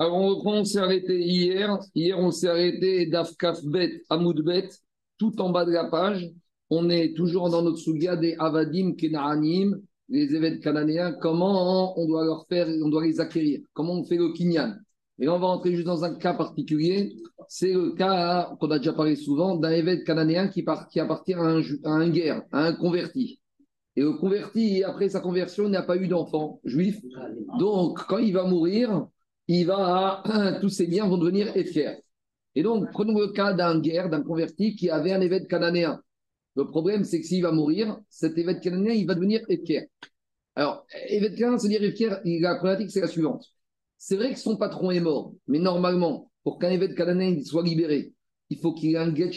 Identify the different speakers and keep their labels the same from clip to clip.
Speaker 1: Alors, on, s'est arrêté hier. Hier, on s'est arrêté d'Afkaf Bet, Amoud Bet, tout en bas de la page. On est toujours dans notre souga des Avadim Kenaanim, les évêques cananéens. Comment on doit leur faire, on doit les acquérir? Comment on fait le Kinyan? Et là, on va rentrer juste dans un cas particulier. C'est le cas qu'on a déjà parlé souvent d'un évêque cananéen qui, qui appartient à un, à un guerre, à un converti. Et le converti, après sa conversion, n'a pas eu d'enfant juif. Donc, quand il va mourir, il va, tous ses biens vont devenir Efer. Et donc, prenons le cas d'un guerre, d'un converti qui avait un évêque cananéen. Le problème, c'est que s'il va mourir, cet évêque cananéen, il va devenir Efer. Alors, évêque cananéen, c'est-à-dire Efer, la problématique, c'est la suivante. C'est vrai que son patron est mort, mais normalement, pour qu'un évêque cananéen soit libéré, il faut qu'il ait un get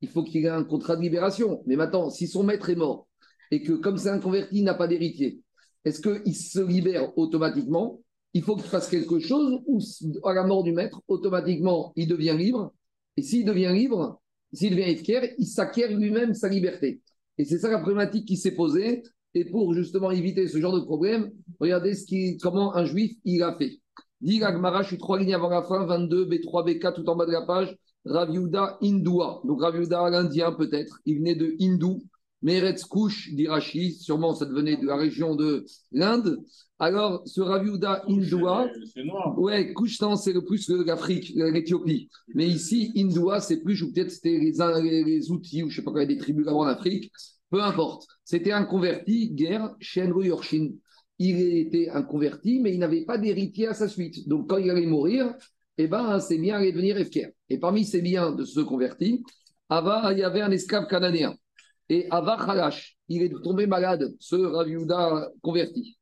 Speaker 1: il faut qu'il ait un contrat de libération. Mais maintenant, si son maître est mort, et que comme c'est un converti, il n'a pas d'héritier, est-ce qu'il se libère automatiquement? Il faut qu'il fasse quelque chose ou à la mort du maître, automatiquement, il devient libre. Et s'il devient libre, s'il devient efficace, il s'acquiert lui-même sa liberté. Et c'est ça la problématique qui s'est posée. Et pour justement éviter ce genre de problème, regardez ce qui, comment un juif il a fait. Dit Agmara, je suis trois lignes avant la fin, 22, B3, B4, tout en bas de la page. Raviuda Indoua. Donc Raviuda, l'Indien peut-être. Il venait de Hindou. Meretz Kush d'Irachi, sûrement ça devenait de la région de l'Inde. Alors, ce Raviuda Indoua, ouais, Kushtan, c'est le plus l'Afrique, l'Éthiopie. Mais ici, Indoua, c'est plus, ou peut-être c'était les, les, outils, ou je ne sais pas quoi, des tribus en Afrique, peu importe. C'était un converti, guerre, Shenru Yorshin. Il était un converti, mais il n'avait pas d'héritier à sa suite. Donc, quand il allait mourir, eh ben, ses biens allaient devenir Efker. Et parmi ces biens de ce converti, Ava, il y avait un esclave cananéen. Et Ava Khalash, il est tombé malade, ce Raviuda converti.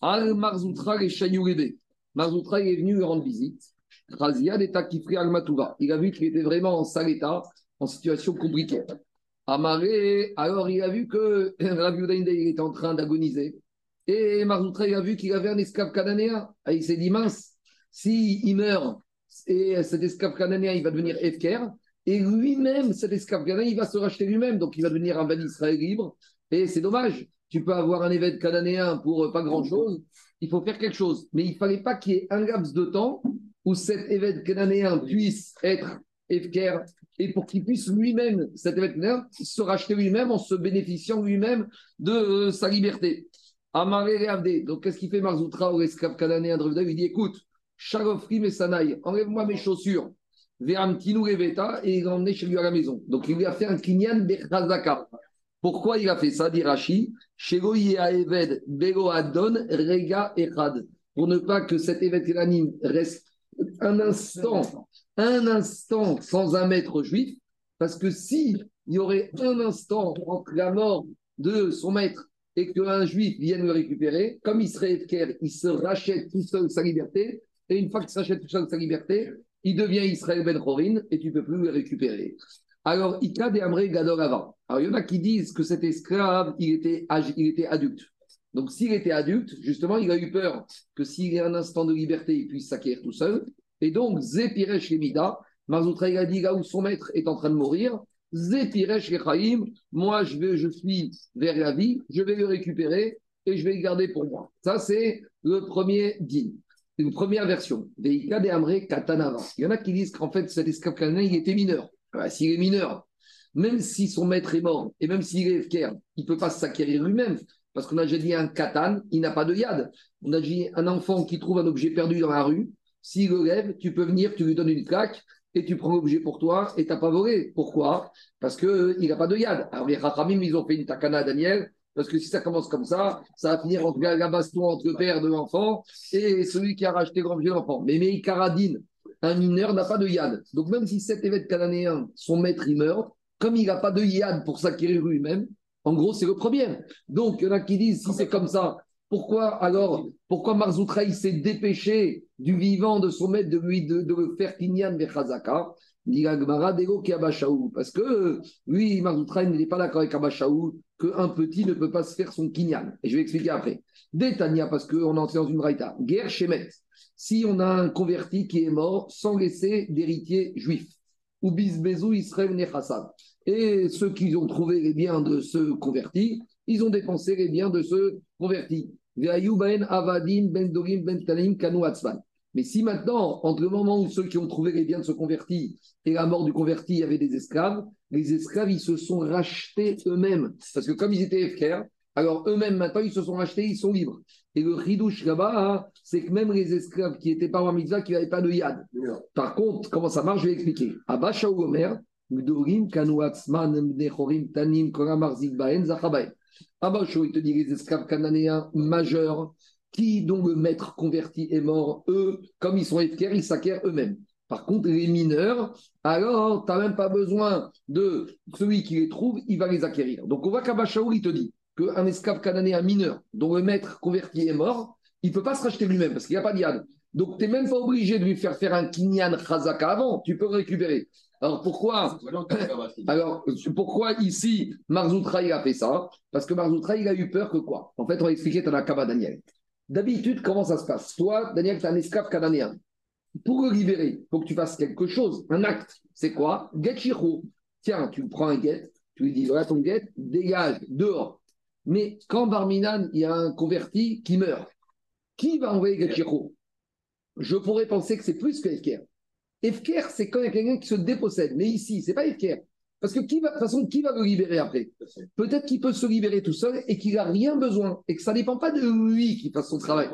Speaker 1: Al Marzoutra et Shayurebe. Marzoutra est venu lui rendre visite. Razia Takifri Al Matouva. Il a vu qu'il était vraiment en sale état, en situation compliquée. Amaré, alors il a vu que Raviuda il était en train d'agoniser. Et Marzoutra, il a vu qu'il avait un esclave cananéen. Il s'est dit, mince, s'il il meurt, et cet esclave cananéen, il va devenir Efker, et lui-même, cet esclave cananéen, il va se racheter lui-même. Donc, il va devenir un ban Israël libre. Et c'est dommage. Tu peux avoir un évêque cananéen pour euh, pas grand-chose. Il faut faire quelque chose. Mais il ne fallait pas qu'il y ait un laps de temps où cet évêque cananéen puisse être Efker et pour qu'il puisse lui-même, cet évêque se racheter lui-même en se bénéficiant lui-même de euh, sa liberté. Amaré Avdé. Donc, qu'est-ce qu'il fait Marzoutra au esclave cananéen Il dit écoute, Sharofri Mesanaï, enlève-moi mes chaussures et il l'a emmené chez lui à la maison. Donc il lui a fait un kinyan Bechazaka. Pourquoi il a fait ça, dit Rashi? Eved Bego Adon Rega Echad. Pour ne pas que cet évêque reste un instant, un instant sans un maître juif, parce que si il y aurait un instant entre la mort de son maître et qu'un juif vienne le récupérer, comme il serait Efker, il se rachète tout seul sa liberté, et une fois qu'il s'achète tout seul sa liberté, il devient Israël Ben Chorin et tu ne peux plus le récupérer. Alors, Ika de Gador avant. Alors, il y en a qui disent que cet esclave, il était, il était adulte. Donc, s'il était adulte, justement, il a eu peur que s'il y a un instant de liberté, il puisse s'acquérir tout seul. Et donc, Zepiresh Lemida, Marzoutra, il a dit là où son maître est en train de mourir, Zepiresh Lechaim, moi, je, vais, je suis vers la vie, je vais le récupérer et je vais le garder pour moi. Ça, c'est le premier din une première version. Il y en a qui disent qu'en fait, cet esclave il était mineur. S'il est mineur, même si son maître est mort, et même s'il est FKR, il ne peut pas s'acquérir lui-même. Parce qu'on a déjà dit un katan, il n'a pas de yad. On a dit un enfant qui trouve un objet perdu dans la rue, s'il le lève, tu peux venir, tu lui donnes une claque, et tu prends l'objet pour toi, et tu n'as pas volé. Pourquoi? Parce qu'il n'a pas de yad. Alors les Rachamim, ils ont fait une takana à Daniel, parce que si ça commence comme ça, ça va finir en la baston entre le père de l'enfant et celui qui a racheté grand vieux l'enfant. Mais Meikaradine, un mineur n'a pas de yad. Donc même si cet évêque cananéen, son maître, il meurt, comme il n'a pas de yad pour s'acquérir lui-même, en gros, c'est le premier. Donc, il y en a qui disent, si c'est comme ça, pourquoi alors, pourquoi Marzoutra, il s'est dépêché du vivant de son maître de lui de, de le faire kinyan Bechazaka parce que lui, Marzoutra, il n'est pas d'accord avec Abashaou qu'un petit ne peut pas se faire son kinyan. Et je vais expliquer après. Détania, parce qu'on est dans une raïta. Guerre Shemet. Si on a un converti qui est mort sans laisser d'héritier juif, ou Bisbezou Israël Nechassad. Et ceux qui ont trouvé les biens de ce converti, ils ont dépensé les biens de ce converti. Ben Avadim Ben Dorim Ben Talim Kanu Mais si maintenant, entre le moment où ceux qui ont trouvé les biens se convertis et la mort du converti, il y avait des esclaves, les esclaves, ils se sont rachetés eux-mêmes. Parce que comme ils étaient FKR, alors eux-mêmes, maintenant, ils se sont rachetés, ils sont libres. Et le ridouche là-bas, hein, c'est que même les esclaves qui étaient pas en mitzvah, qui n'avaient pas de yad. Par contre, comment ça marche, je vais expliquer. Abba Omer, Gdorim, Kanouatzman, Nechorim, Tanim, Koramar, Zigbaen, Zachabaen. Abba il te dit les esclaves cananéens majeurs, qui, dont le maître converti est mort, eux, comme ils sont FKR, ils s'acquièrent eux-mêmes. Par contre, les mineurs, alors, tu n'as même pas besoin de celui qui les trouve, il va les acquérir. Donc, on voit qu'Abba il te dit qu'un esclave cananéen mineur dont le maître converti est mort, il ne peut pas se racheter lui-même parce qu'il n'y a pas d'yad. Donc, tu n'es même pas obligé de lui faire faire un kinyan chazaka avant, tu peux récupérer. Alors pourquoi Alors pourquoi ici Marzoutra il a fait ça? Parce que Marzoutra il a eu peur que quoi? En fait, on va expliquer Kaba Daniel. D'habitude, comment ça se passe? Toi, Daniel, tu es un esclave cananéen. Pour le libérer, il faut que tu fasses quelque chose, un acte. C'est quoi? Get Tiens, tu prends un get, tu lui dis voilà ton get, dégage, dehors. Mais quand Barminan, il y a un converti qui meurt, qui va envoyer Gachiro Je pourrais penser que c'est plus que Efker. Efker, c'est quand il y a quelqu'un qui se dépossède. Mais ici, c'est pas Efker. Parce que qui va, de toute façon, qui va le libérer après? Peut-être qu'il peut se libérer tout seul et qu'il n'a rien besoin et que ça ne dépend pas de lui qui fasse son travail.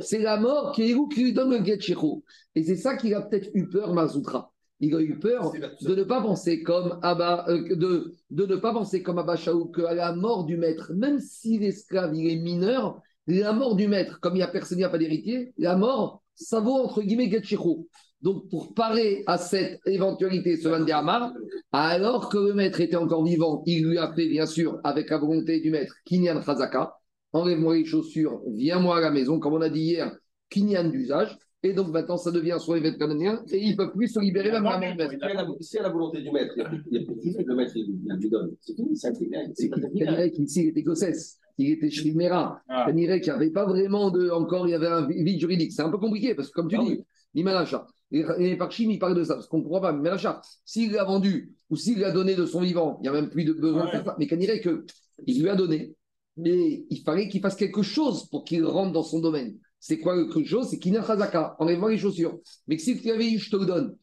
Speaker 1: C'est la mort qui, qui lui donne le Gachiro. Et c'est ça qu'il a peut-être eu peur, Mazoutra il a eu peur de ne pas penser comme Abba, euh, de, de ne pas penser comme Abba Shaou qu'à la mort du maître, même si l'esclave il est mineur, la mort du maître, comme il n'y a personne, il n'y a pas d'héritier, la mort, ça vaut entre guillemets Getchicho. Donc pour parer à cette éventualité, ce Amar, alors que le maître était encore vivant, il lui a fait bien sûr, avec la volonté du maître, Kinyan Khazaka, enlève-moi les chaussures, viens-moi à la maison, comme on a dit hier, Kinyan d'usage. Et donc maintenant, ça devient son évêque canadien et ils ne peuvent plus se libérer même à maître.
Speaker 2: Si à la volonté du maître, il n'y a plus de maître, il lui donne. C'est tout, c'est
Speaker 1: qu'il ici, il était gossesse, il était Shrimera. Ah. qu'il n'y avait pas vraiment de. Encore, il y avait un vide juridique. C'est un peu compliqué parce que, comme tu ah dis, l'Imalacha. Et Parchim, il parle de ça, parce qu'on ne comprend pas. Mais l'achat, s'il l'a vendu ou s'il l'a donné de son vivant, il n'y a même plus de besoin de faire ça. Mais dirait qu'il lui a donné, mais il fallait qu'il fasse quelque chose pour qu'il rentre dans son domaine. C'est quoi quelque chose? C'est Kina Chazaka, enlève-moi les chaussures. Mais si tu avais eu, je te le donne,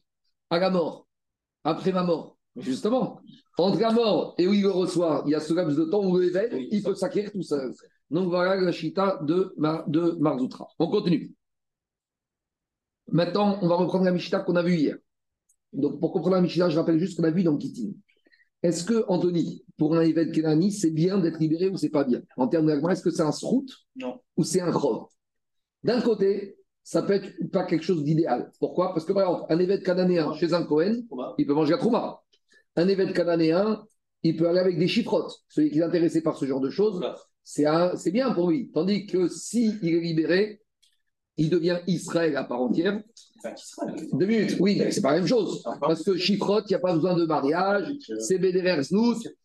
Speaker 1: à la mort, après ma mort, justement, entre la mort et où il le reçoit, il y a ce laps de temps où le il peut s'acquérir tout seul. Donc voilà la chita de, de Marzoutra. On continue. Maintenant, on va reprendre la Mishnah qu'on a vue hier. Donc, pour comprendre la Mishnah, je rappelle juste ce qu'on a vu dans Kitin. Est-ce que, Anthony, pour un évêque Kenani, c'est bien d'être libéré ou c'est pas bien? En termes de est-ce que c'est un srout ou c'est un chov d'un côté, ça peut être pas quelque chose d'idéal. Pourquoi? Parce que par exemple, un évêque cananéen chez un Cohen, il peut manger la trouma. Un évêque cananéen, il peut aller avec des chiffrottes. Celui qui est intéressé par ce genre de choses, c'est bien pour lui. Tandis que s'il est libéré, il devient Israël à part entière. Deux minutes, oui, c'est pas la même chose. Parce que chiffrotte, il n'y a pas besoin de mariage, c'est Bédéver Ce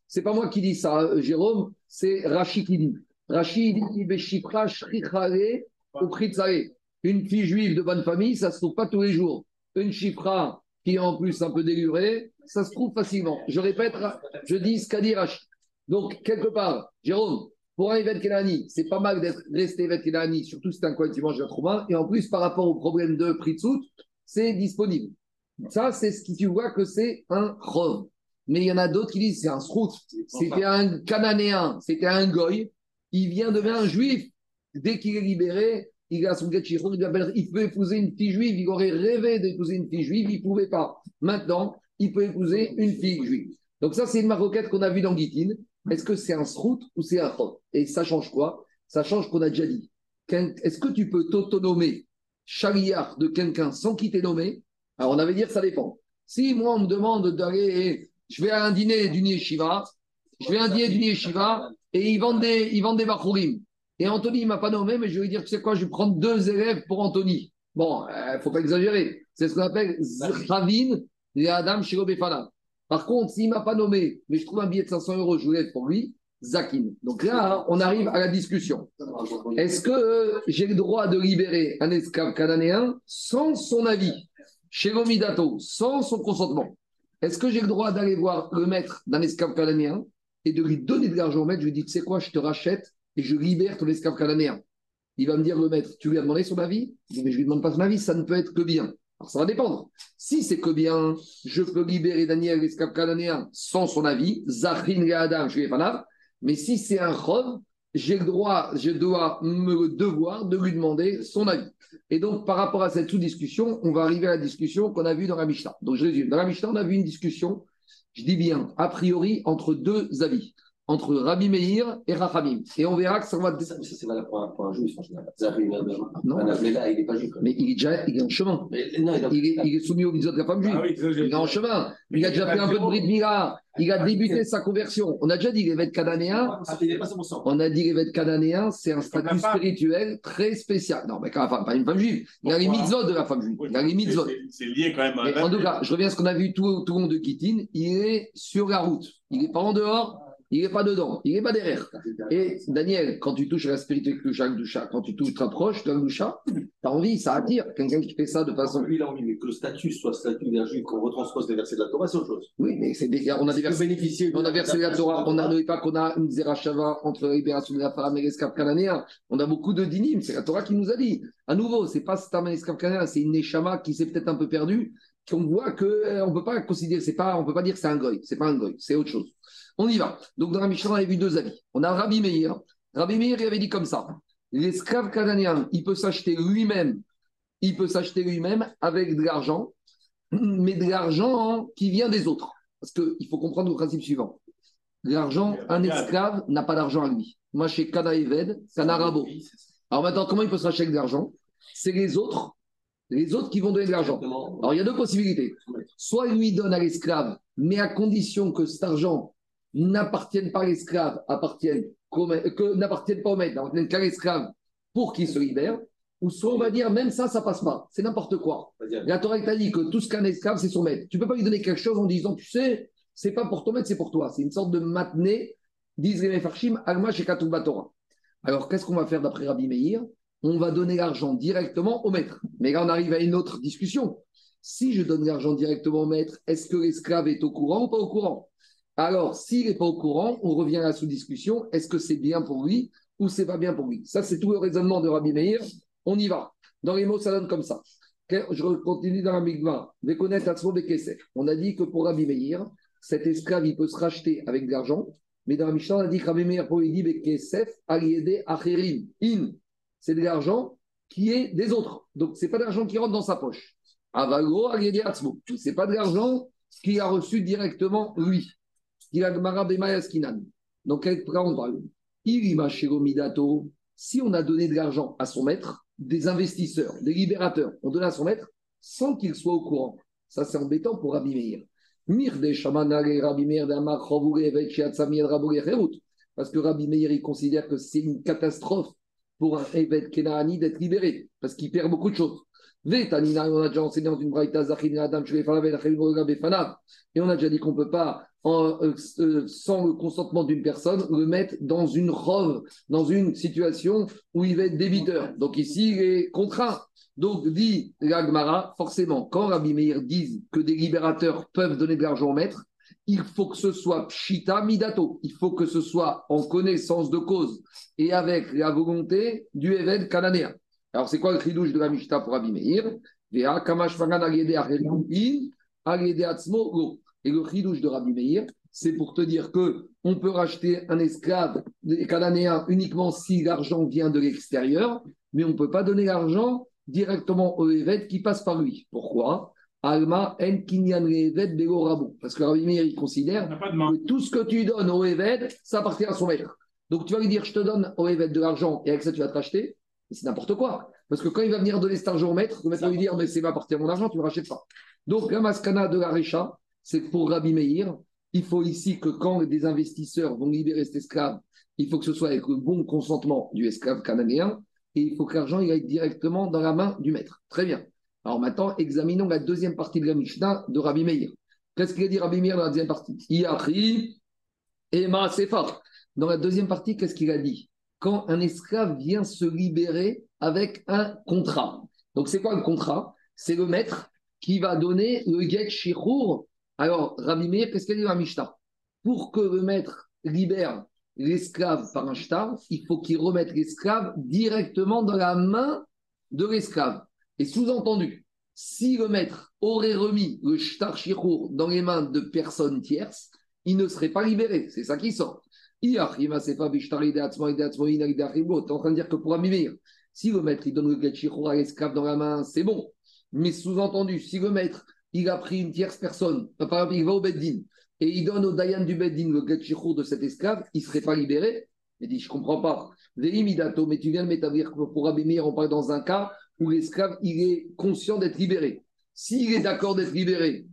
Speaker 1: C'est pas moi qui dis ça, euh, Jérôme, c'est Rachid qui dit. Rachid dit au Une fille juive de bonne famille, ça se trouve pas tous les jours. Une chifra qui est en plus un peu délurée, ça se trouve facilement. Je répète, je dis ce qu'a dit Rachid. Donc, quelque part, Jérôme, pour un Yves Kelani, c'est pas mal d'être resté Yves Kelani, surtout si c'est un coin qui mange la trauma. Et en plus, par rapport au problème de prix de soute, c'est disponible. Ça, c'est ce qui tu vois que c'est un chov. Mais il y en a d'autres qui disent c'est un srout. C'était un cananéen, c'était un goy. Il vient devenir un juif. Dès qu'il est libéré, il a son getchiro, il, peut épouser une fille juive. Il aurait rêvé d'épouser une fille juive, il ne pouvait pas. Maintenant, il peut épouser une fille juive. Donc ça, c'est une maroquette qu'on a vue dans Gitin. Est-ce que c'est un srout ou c'est un chot Et ça change quoi? Ça change qu'on a déjà dit. Est-ce que tu peux t'autonomer chariard de quelqu'un sans qu'il t'ait nommé? Alors on avait dit que ça dépend. Si moi on me demande d'aller, je vais à un dîner du yeshiva, je vais à un dîner du yeshiva et ils vendent des, ils vendent des et Anthony, il m'a pas nommé, mais je vais lui dire, tu sais quoi, je vais prendre deux élèves pour Anthony. Bon, il euh, faut pas exagérer. C'est ce qu'on appelle Zravin et Adam Shirobefana. Par contre, s'il ne m'a pas nommé, mais je trouve un billet de 500 euros, je voulais pour lui, Zakin. Donc là, on arrive à la discussion. Est-ce que euh, j'ai le droit de libérer un esclave cananéen sans son avis, chez l'omidato, sans son consentement? Est-ce que j'ai le droit d'aller voir le maître d'un esclave cananéen et de lui donner de l'argent au maître? Je lui dis, tu sais quoi, je te rachète et je libère ton esclave cananéen. Il va me dire, le maître, tu lui as demandé son avis? Mais je lui demande pas son avis, ça ne peut être que bien. Ça va dépendre. Si c'est que bien, je peux libérer Daniel, l'esclave cananéen, sans son avis, Zachrin Adam, je suis mais si c'est un chov, j'ai le droit, je dois me devoir de lui demander son avis. Et donc, par rapport à cette sous-discussion, on va arriver à la discussion qu'on a vue dans la Mishnah. Donc, je résume. Dans la Mishnah, on a vu une discussion, je dis bien, a priori, entre deux avis entre Rabbi Meir et Rachamim. Et on verra que ça va.
Speaker 2: Ça, c'est valable pour un, pour un juif, franchement.
Speaker 1: Non.
Speaker 2: Mais là, il n'est pas juif.
Speaker 1: Mais il est déjà il est en chemin.
Speaker 2: Mais, non, il, a...
Speaker 1: il, est, il, est, soumis aux visas de la femme juive. Ah oui, il est en chemin. Il a déjà fait un peu de bride mira. Il a débuté sa conversion. On a déjà dit l'évêque cananéen. On a dit l'évêque cananéen, c'est un statut spirituel très spécial. Non, mais quand même, pas une femme juive. Il a les mitzvot de la femme juive. Il a les mitzvot.
Speaker 3: C'est lié quand même à.
Speaker 1: En tout cas, je reviens à ce qu'on a vu tout, tout le monde de Kitin. Il est sur la route. Il n'est pas en dehors il n'est pas dedans, il n'est pas derrière. Et Daniel, quand tu touches la spiritualité de Doucha, quand tu touches, t'approches de Doucha, tu as envie, ça attire. Quelqu'un qui fait ça de façon.
Speaker 2: Lui, il a envie, mais que le statut soit statut d'un juif, qu'on retranspose les versets de la Torah, c'est autre chose.
Speaker 1: Oui, mais c'est des... on a des versets. On a versé la Torah, on n'a pas qu'on a une Zerachava entre la libération de la femme et l'esclave cananéen. On a beaucoup de dinim, c'est la Torah qui nous a dit. À nouveau, c'est pas Stam et l'esclave cananéen, c'est une Neshama qui s'est peut-être un peu perdue, qu'on voit qu'on euh, ne peut pas considérer, c'est pas, on peut pas dire que c'est un goy, c'est pas un goy, c'est autre chose. On y va. Donc, dans la Mishnah, on avait vu deux avis. On a Rabbi Meir. Rabbi Meir, il avait dit comme ça l'esclave cananéen, il peut s'acheter lui-même, il peut s'acheter lui-même avec de l'argent, mais de l'argent qui vient des autres. Parce qu'il faut comprendre le principe suivant. L'argent, un esclave n'a pas d'argent à lui. Moi, chez Kana Eved, c'est un arabo. Alors maintenant, comment il peut s'acheter de l'argent? C'est les autres, les autres qui vont donner de l'argent. Alors il y a deux possibilités. Soit il lui donne à l'esclave, mais à condition que cet argent n'appartiennent pas à l'esclave, appartiennent que n'appartiennent pas au maître, n'appartiennent qu'à l'esclave pour qu'il se libère, ou soit on va dire même ça, ça passe pas, c'est n'importe quoi. La Torah t'a dit que tout ce qu'un esclave, c'est son maître. Tu peux pas lui donner quelque chose en disant, tu sais, c'est pas pour ton maître, c'est pour toi. C'est une sorte de matné, disent les Mefarshim, Alma Torah. Alors qu'est-ce qu'on va faire d'après Rabbi Meir? On va donner l'argent directement au maître. Mais là, on arrive à une autre discussion. Si je donne l'argent directement au maître, est-ce que l'esclave est au courant ou pas au courant? Alors, s'il n'est pas au courant, on revient à la sous-discussion. Est-ce que c'est bien pour lui ou c'est pas bien pour lui? Ça, c'est tout le raisonnement de Rabbi Meir. On y va. Dans les mots, ça donne comme ça. Je continue dans la Migma. On a dit que pour Rabbi Meir, cet esclave, il peut se racheter avec de l'argent. Mais dans la Mishnah, on a dit que Rabbi Meir, pour lui dire In. C'est de l'argent qui est des autres. Donc, ce n'est pas de l'argent qui rentre dans sa poche. Avago, Ce n'est pas de l'argent qu'il a reçu directement lui. Donc, là, on parle. Si on a donné de l'argent à son maître, des investisseurs, des libérateurs, on donne à son maître sans qu'il soit au courant. Ça, c'est embêtant pour Rabbi Meir. Parce que Rabbi Meir, il considère que c'est une catastrophe pour un évêque Kenaani d'être libéré, parce qu'il perd beaucoup de choses. on a déjà enseigné dans une et on a déjà dit qu'on ne peut pas euh, euh, sans le consentement d'une personne, le mettre dans une robe, dans une situation où il va être débiteur. Donc ici, il est contraint. Donc, dit l'Agmara, forcément, quand Rabbi Meir dit que des libérateurs peuvent donner de l'argent au maître, il faut que ce soit pshita midato. Il faut que ce soit en connaissance de cause et avec la volonté du évêque cananéen. Alors, c'est quoi le cridouche de la Mishta pour Rabbi Meir? Et le chidouche de Rabbi Meir, c'est pour te dire que on peut racheter un esclave cananéen uniquement si l'argent vient de l'extérieur, mais on ne peut pas donner l'argent directement au évêque qui passe par lui. Pourquoi? Alma en kinyan Parce que Rabbi Meir, il considère que tout ce que tu donnes au évêque, ça appartient à son maître. Donc tu vas lui dire, je te donne au évêque de l'argent et avec ça tu vas te racheter. C'est n'importe quoi. Parce que quand il va venir donner cet argent au maître, le maître va lui dire, mais c'est m'appartient à mon argent, tu ne le rachètes pas. Donc la mascana de la Récha, c'est que pour Rabbi Meir, il faut ici que quand des investisseurs vont libérer cet esclave, il faut que ce soit avec le bon consentement du esclave cananéen et il faut que l'argent aille directement dans la main du maître. Très bien. Alors maintenant, examinons la deuxième partie de la Mishnah de Rabbi Meir. Qu'est-ce qu'il a dit Rabbi Meir dans la deuxième partie? Iachri et fort. Dans la deuxième partie, qu'est-ce qu'il a dit? Quand un esclave vient se libérer avec un contrat. Donc c'est quoi le contrat? C'est le maître qui va donner le get shirour alors, Rabbi Meir, qu'est-ce qu'elle dit dans la Mishnah? Pour que le maître libère l'esclave par un shtar, il faut qu'il remette l'esclave directement dans la main de l'esclave. Et sous-entendu, si le maître aurait remis le shtar shirour dans les mains de personnes tierces, il ne serait pas libéré. C'est ça qui sort. Tu es en train de dire que pour Amimir, si le maître il donne le get à l'esclave dans la main, c'est bon. Mais sous-entendu, si le maître il a pris une tierce personne, par exemple, il va au Beddin et il donne au Dayan du Beddin le get de cet esclave, il ne serait pas libéré. Il dit Je ne comprends pas. mais tu viens de m'établir que pour Abimir, on parle dans un cas où l'esclave il est conscient d'être libéré. S'il est d'accord d'être libéré,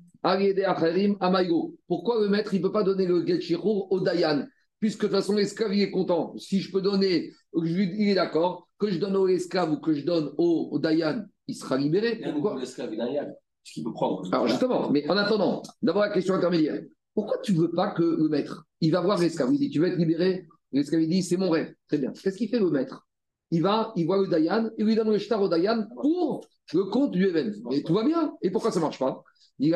Speaker 1: pourquoi le maître il ne peut pas donner le get au Dayan? Puisque de toute façon l'esclave il est content. Si je peux donner, il est d'accord, que je donne au esclave ou que je donne au, Dayan, il sera libéré.
Speaker 2: Pourquoi? l'esclave Dayan ce qu'il peut prendre.
Speaker 1: Alors justement, mais en attendant, d'abord la question intermédiaire. Pourquoi tu ne veux pas que le maître, il va voir l'esclave, il dit tu veux être libéré? L'esclave il dit c'est mon rêve. Très bien. Qu'est-ce qu'il fait le maître? Il va, il voit le Dayan, il lui donne le shtar au Dayan pour le compte du événement. Et tout va bien. Et pourquoi ça ne marche pas? Dit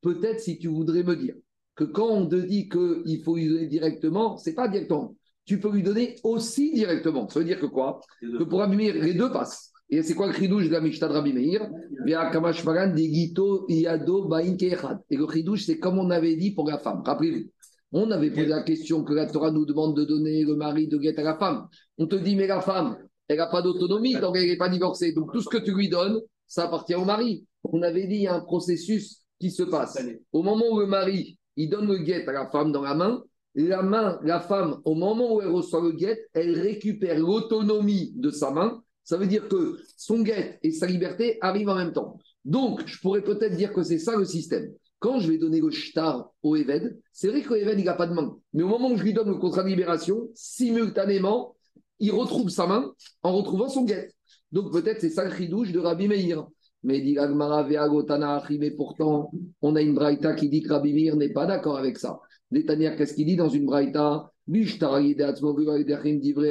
Speaker 1: Peut-être si tu voudrais me dire que quand on te dit qu'il faut lui donner directement, c'est pas directement. Tu peux lui donner aussi directement. Ça veut dire que quoi? Que pour Abimir, les deux passent. Et c'est quoi le chidouche de la Mishnah de Rabbi Meir? Et le chidouche, c'est comme on avait dit pour la femme. Rappelez-vous, on avait posé la question que la Torah nous demande de donner le mari de guette à la femme. On te dit, mais la femme, elle n'a pas d'autonomie, donc elle n'est pas divorcée. Donc tout ce que tu lui donnes, ça appartient au mari. On avait dit, il y a un processus qui se passe. Au moment où le mari, il donne le guet à la femme dans la main, la main, la femme, au moment où elle reçoit le guet, elle récupère l'autonomie de sa main. Ça veut dire que son guet et sa liberté arrivent en même temps. Donc, je pourrais peut-être dire que c'est ça le système. Quand je vais donner le shtar au Eved, c'est vrai que Eved, il n'a pas de main. Mais au moment où je lui donne le contrat de libération, simultanément, il retrouve sa main en retrouvant son guet. Donc peut-être c'est ça le chidouche de Rabbi Meir. Mais dit mais pourtant, on a une braïta qui dit que Rabbi Meir n'est pas d'accord avec ça. Netanya, qu'est-ce qu'il dit dans une braïta?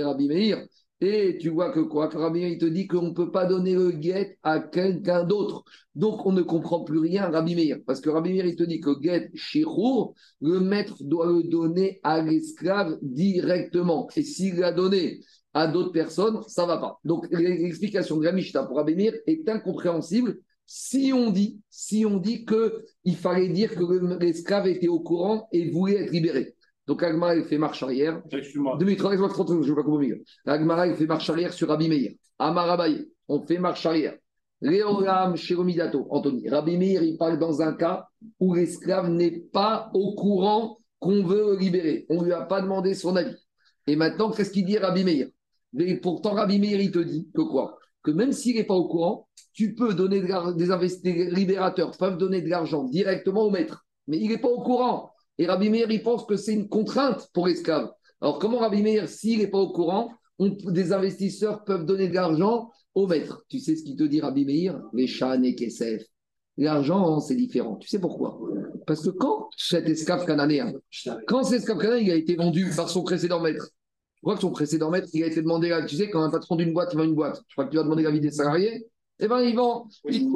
Speaker 1: Rabbi Meir. Et tu vois que quoi Rabbi Meir, il te dit qu'on ne peut pas donner le guet à quelqu'un d'autre. Donc on ne comprend plus rien, Rabbi Meir. Parce que Rabbi Meir, te dit que guet shirour, le maître doit le donner à l'esclave directement. Et s'il l'a donné à d'autres personnes, ça ne va pas. Donc l'explication de la Mishnah pour Abémir est incompréhensible si on dit, si on dit fallait dire que l'esclave était au courant et voulait être libéré. Donc Agmara il fait marche arrière. Excuse-moi. 2030, je ne pas comment dire. Agmara il fait marche arrière sur Rabbi Meir. Amarabaye, on fait marche arrière. Léoram Sheromidato, Anthony. Rabbi Meir, il parle dans un cas où l'esclave n'est pas au courant qu'on veut libérer. On ne lui a pas demandé son avis. Et maintenant, qu'est-ce qu'il dit Rabbi Meir? Mais pourtant, Rabbi Meir, il te dit que quoi? Que même s'il n'est pas au courant, tu peux donner des investisseurs libérateurs peuvent donner de l'argent directement au maître. Mais il n'est pas au courant. Et Rabbi Meir, il pense que c'est une contrainte pour l'esclave. Alors, comment Rabbi Meir, s'il n'est pas au courant, des investisseurs peuvent donner de l'argent au maître Tu sais ce qu'il te dit, Rabbi Meir? Les Shan et Kesef. L'argent, c'est différent. Tu sais pourquoi? Parce que quand cet esclave cananéen, quand cet esclave cananéen il a été vendu par son précédent maître, je crois que son précédent maître, il a été demandé, tu sais, quand un patron d'une boîte vend une boîte, je crois que tu vas demander l'avis des salariés, eh bien, ils vend. Oui,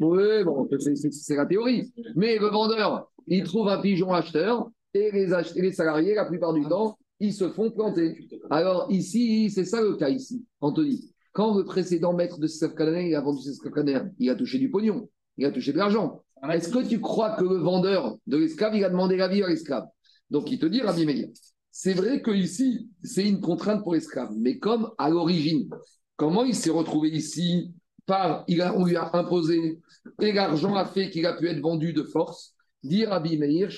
Speaker 1: oui bon, c'est la théorie. Mais le vendeur, il trouve un pigeon acheteur et les, les salariés, la plupart du temps, ils se font planter. Alors ici, c'est ça le cas ici, Anthony. Quand le précédent maître de ce il a vendu ce il a touché du pognon, il a touché de l'argent. Est-ce que tu crois que le vendeur de l'esclave, il a demandé l'avis à l'esclave? Donc il te dit, Rabbi Meir, c'est vrai que ici, c'est une contrainte pour l'esclave, mais comme à l'origine, comment il s'est retrouvé ici? Par, il a, on lui a imposé, et l'argent a fait qu'il a pu être vendu de force. Dire Rabbi Meir,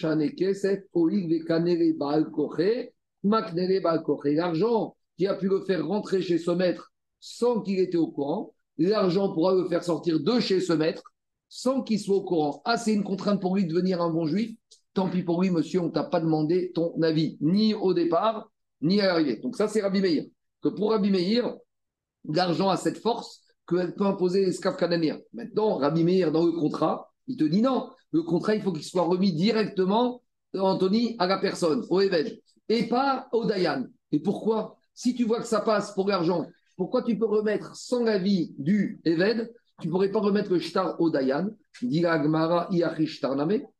Speaker 1: l'argent qui a pu le faire rentrer chez ce maître sans qu'il était au courant, l'argent pourra le faire sortir de chez ce maître sans qu'il soit au courant. Ah, c'est une contrainte pour lui de devenir un bon juif tant pis pour lui, monsieur, on t'a pas demandé ton avis, ni au départ, ni à l'arrivée. Donc ça, c'est Rabbi Meir. Que pour Rabbi Meir, l'argent a cette force qu'elle peut imposer l'esclave cananéen. Maintenant, Rabbi Meir, dans le contrat, il te dit non, le contrat, il faut qu'il soit remis directement, Anthony, à la personne, au évêque, et pas au Dayan. Et pourquoi? Si tu vois que ça passe pour l'argent, pourquoi tu peux remettre sans l'avis du évêque tu ne pourrais pas remettre le shtar au Dayan.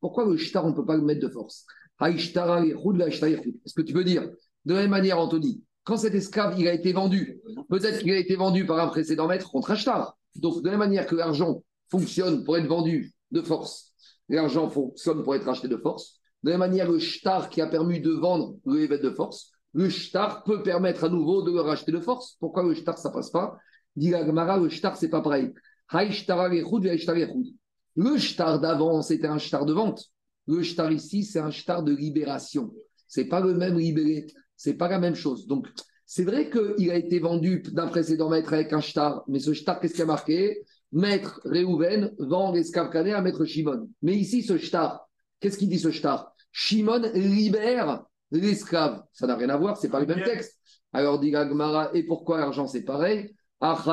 Speaker 1: Pourquoi le shtar, on ne peut pas le mettre de force? Est-ce que tu peux dire, de la même manière, Anthony, quand cet esclave il a été vendu, peut-être qu'il a été vendu par un précédent maître contre un shtar. Donc, de la manière que l'argent fonctionne pour être vendu de force, l'argent fonctionne pour être acheté de force. De la manière, le shtar qui a permis de vendre le évêque de force, le shtar peut permettre à nouveau de le racheter de force. Pourquoi le shtar, ça passe pas? Dit le shtar, c'est pas pareil. Le shtar d'avant, c'était un shtar de vente. Le shtar ici, c'est un shtar de libération. C'est pas le même libéré. C'est pas la même chose. Donc, c'est vrai qu'il a été vendu d'un précédent maître avec un shtar, mais ce shtar, qu'est-ce qui a marqué? Maître Réhouven vend l'esclave canet à maître Shimon. Mais ici, ce shtar, qu'est-ce qu'il dit ce shtar Shimon libère l'esclave. Ça n'a rien à voir, c'est pas le même texte. Alors, dit Gagmara, et pourquoi l'argent c'est pareil? Alors,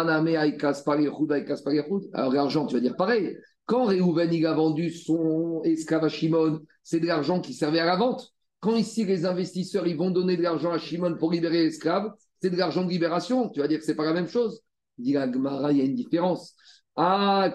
Speaker 1: l'argent, tu vas dire pareil. Quand Réhouven il a vendu son esclave à Shimon, c'est de l'argent qui servait à la vente. Quand ici, les investisseurs, ils vont donner de l'argent à Shimon pour libérer l'esclave, c'est de l'argent de libération. Tu vas dire que c'est pas la même chose. Dit il y a une différence. Ah,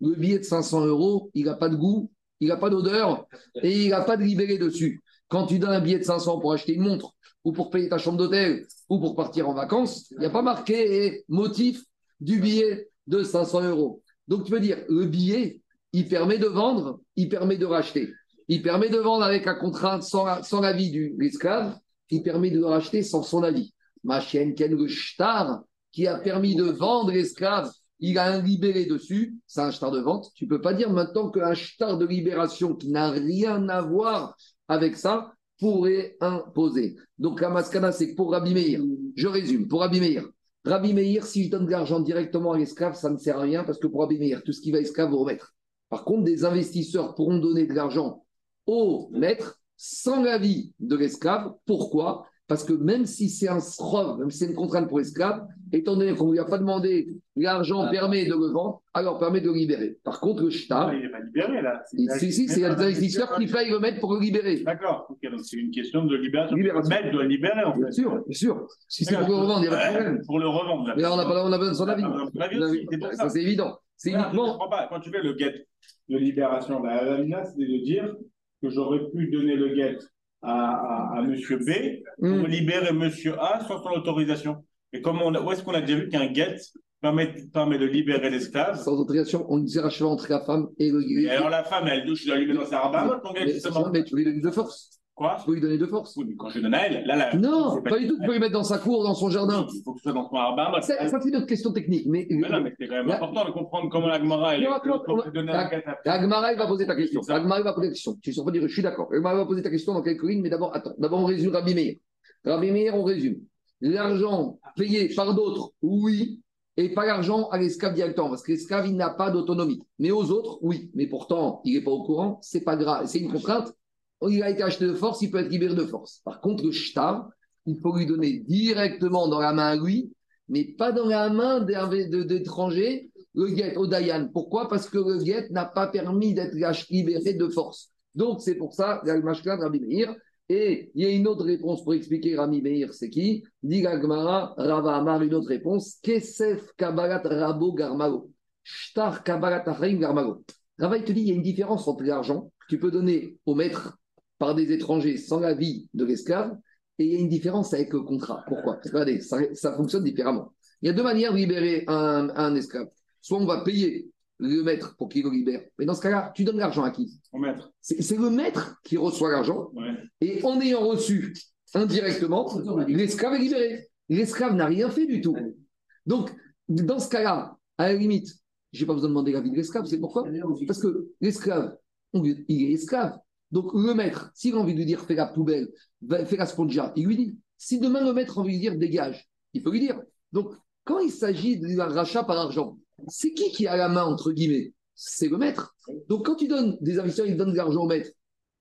Speaker 1: Le billet de 500 euros, il n'a pas de goût, il n'a pas d'odeur et il n'a pas de libéré dessus. Quand tu donnes un billet de 500 pour acheter une montre ou pour payer ta chambre d'hôtel ou pour partir en vacances, il n'y a pas marqué motif du billet de 500 euros. Donc tu veux dire, le billet, il permet de vendre, il permet de racheter. Il permet de vendre avec un contrat sans, l'avis de l'esclave, il permet de le racheter sans son avis. Ma chienne Ken le qui a permis de vendre l'esclave, il a un libéré dessus, c'est un shtar de vente. Tu ne peux pas dire maintenant qu'un shtar de libération qui n'a rien à voir avec ça pourrait imposer. Donc la mascana, c'est pour Rabbi Meir. Je résume, pour Rabbi Meir. Rabbi Meir, si je donne de l'argent directement à l'esclave, ça ne sert à rien parce que pour Rabbi Meir, tout ce qui va esclave, vous remettre. Par contre, des investisseurs pourront donner de l'argent au maître sans l'avis de l'esclave. Pourquoi? Parce que même si c'est un srov, même si c'est une contrainte pour l'esclave, étant donné qu'on ne lui a pas demandé, l'argent ah. permet de le vendre, alors permet de le libérer. Par contre, le shtar.
Speaker 3: Il n'est pas libéré là.
Speaker 1: Si, si, c'est l'investisseur qui faille le mettre pour le libérer.
Speaker 3: D'accord. donc c'est une question de libération. libération. Le maître doit libérer en fait.
Speaker 1: Bien sûr, bien sûr. Si c'est pour le revendre, il n'y a pas de problème.
Speaker 3: Pour le revendre.
Speaker 1: Mais là, on n'a pas, on a besoin de son avis. Ça, c'est évident. C'est uniquement.
Speaker 3: Quand tu fais le get de libération, la lamina, c'est de dire que j'aurais pu donner le get à, à, à Monsieur B pour mm. libérer Monsieur A sans son autorisation. Et comment on où est-ce qu'on a déjà vu qu'un get permet, permet de libérer l'esclave?
Speaker 1: Sans autorisation, on disait entre la femme et le.
Speaker 3: Et alors la femme, elle douche, je dois libérer dans sa rabat, ton get,
Speaker 1: justement. Mais tu lui donner de force.
Speaker 3: Quoi
Speaker 1: Tu peux lui donner de force.
Speaker 3: Oui, mais quand je donne à elle, là, là.
Speaker 1: Non, pas, du tout. Tu peux lui mettre dans sa cour, dans son jardin.
Speaker 3: Il faut que ce soit dans son jardin.
Speaker 1: Ça, c'est une autre question technique. Mais,
Speaker 3: mais non, mais c'est quand même important de comprendre comment l'Agmara est.
Speaker 1: L'Agmara, il va poser ta question. L'Agmara, va poser ta question. Tu ne pas dire, je suis d'accord. L'Agmara va poser ta question dans quelques lignes, mais d'abord, attends. D'abord, on résume Rabbi Meir. Rabbi Meir, on résume. L'argent payé par d'autres, oui, et pas l'argent à l'esclave directement, parce que l'esclave, il n'a pas d'autonomie. Mais aux autres, oui. Mais pourtant, il n'est pas au courant, c'est pas grave. C'est une contrainte il a été acheté de force, il peut être libéré de force. Par contre, le shtar, il faut lui donner directement dans la main à lui, mais pas dans la main d'étrangers, le guet au Dayan. Pourquoi? Parce que le guet n'a pas permis d'être libéré de force. Donc, c'est pour ça, Meir. Et il y a une autre réponse pour expliquer Rabbi Meir, c'est qui? Dit Gagmara, Rava Amar, une autre réponse. Kesef Kabalat Rabo Garmago. Shtar Kabalat Garmago. Rava, il te dit il y a une différence entre l'argent que tu peux donner au maître par des étrangers sans l'avis de l'esclave, et il y a une différence avec le contrat. Pourquoi? Parce que regardez, ça, fonctionne différemment. Il y a deux manières de libérer un, esclave. Soit on va payer le maître pour qu'il le libère, mais dans ce cas-là, tu donnes l'argent à qui?
Speaker 3: Au maître.
Speaker 1: C'est le maître qui reçoit l'argent, et en ayant reçu indirectement, l'esclave est libéré. L'esclave n'a rien fait du tout. Donc, dans ce cas-là, à la limite, je n'ai pas besoin de demander l'avis de l'esclave, c'est pourquoi? Parce que l'esclave, il est esclave. Donc le maître, s'il a envie de lui dire fais la poubelle, fais la spongia, il lui dit. Si demain le maître a envie de lui dire dégage, il peut lui dire. Donc quand il s'agit de rachat par argent, c'est qui qui a la main entre guillemets? C'est le maître. Donc quand tu donnes des investisseurs, ils donnent de l'argent au maître.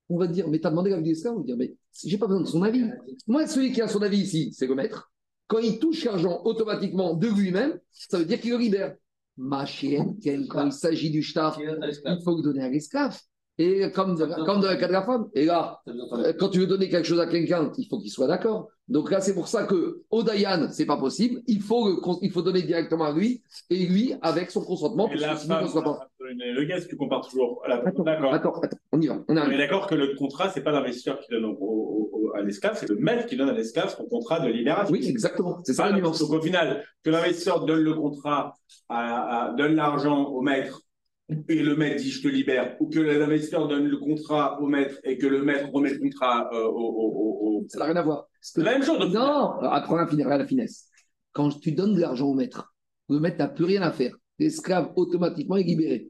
Speaker 1: On va te dire mais t'as demandé l'avis de l'esclave On va dire mais j'ai pas besoin de son avis. Moi celui qui a son avis ici, c'est le maître. Quand il touche l'argent automatiquement de lui-même, ça veut dire qu'il le libère. Ma chienne, quand il s'agit du shtar, il faut le donner à l'esclave. Et comme, comme dans le cas de la femme. Et là, euh, quand tu veux donner quelque chose à quelqu'un, il faut qu'il soit d'accord. Donc là, c'est pour ça que au Dayan, c'est pas possible. Il faut, le, il faut donner directement à lui et lui avec son consentement.
Speaker 3: Et la femme, pas... le gars, tu compares toujours.
Speaker 1: D'accord. Attends, attends, on y va. On,
Speaker 3: est d'accord que le contrat, c'est pas l'investisseur qui donne au, à l'esclave, c'est le maître qui donne à l'esclave son contrat de libération.
Speaker 1: Oui, exactement. C'est ça la nuance.
Speaker 3: Donc au final, que l'investisseur donne le contrat, à, donne l'argent au maître et le maître dit je te libère, ou que l'investisseur donne le contrat au maître et que le maître remet le contrat euh, au,
Speaker 1: Ça n'a rien à voir.
Speaker 3: C'est la même chose.
Speaker 1: Non, apprends la, la finesse. Quand tu donnes de l'argent au maître, le maître n'a plus rien à faire. L'esclave automatiquement est libéré.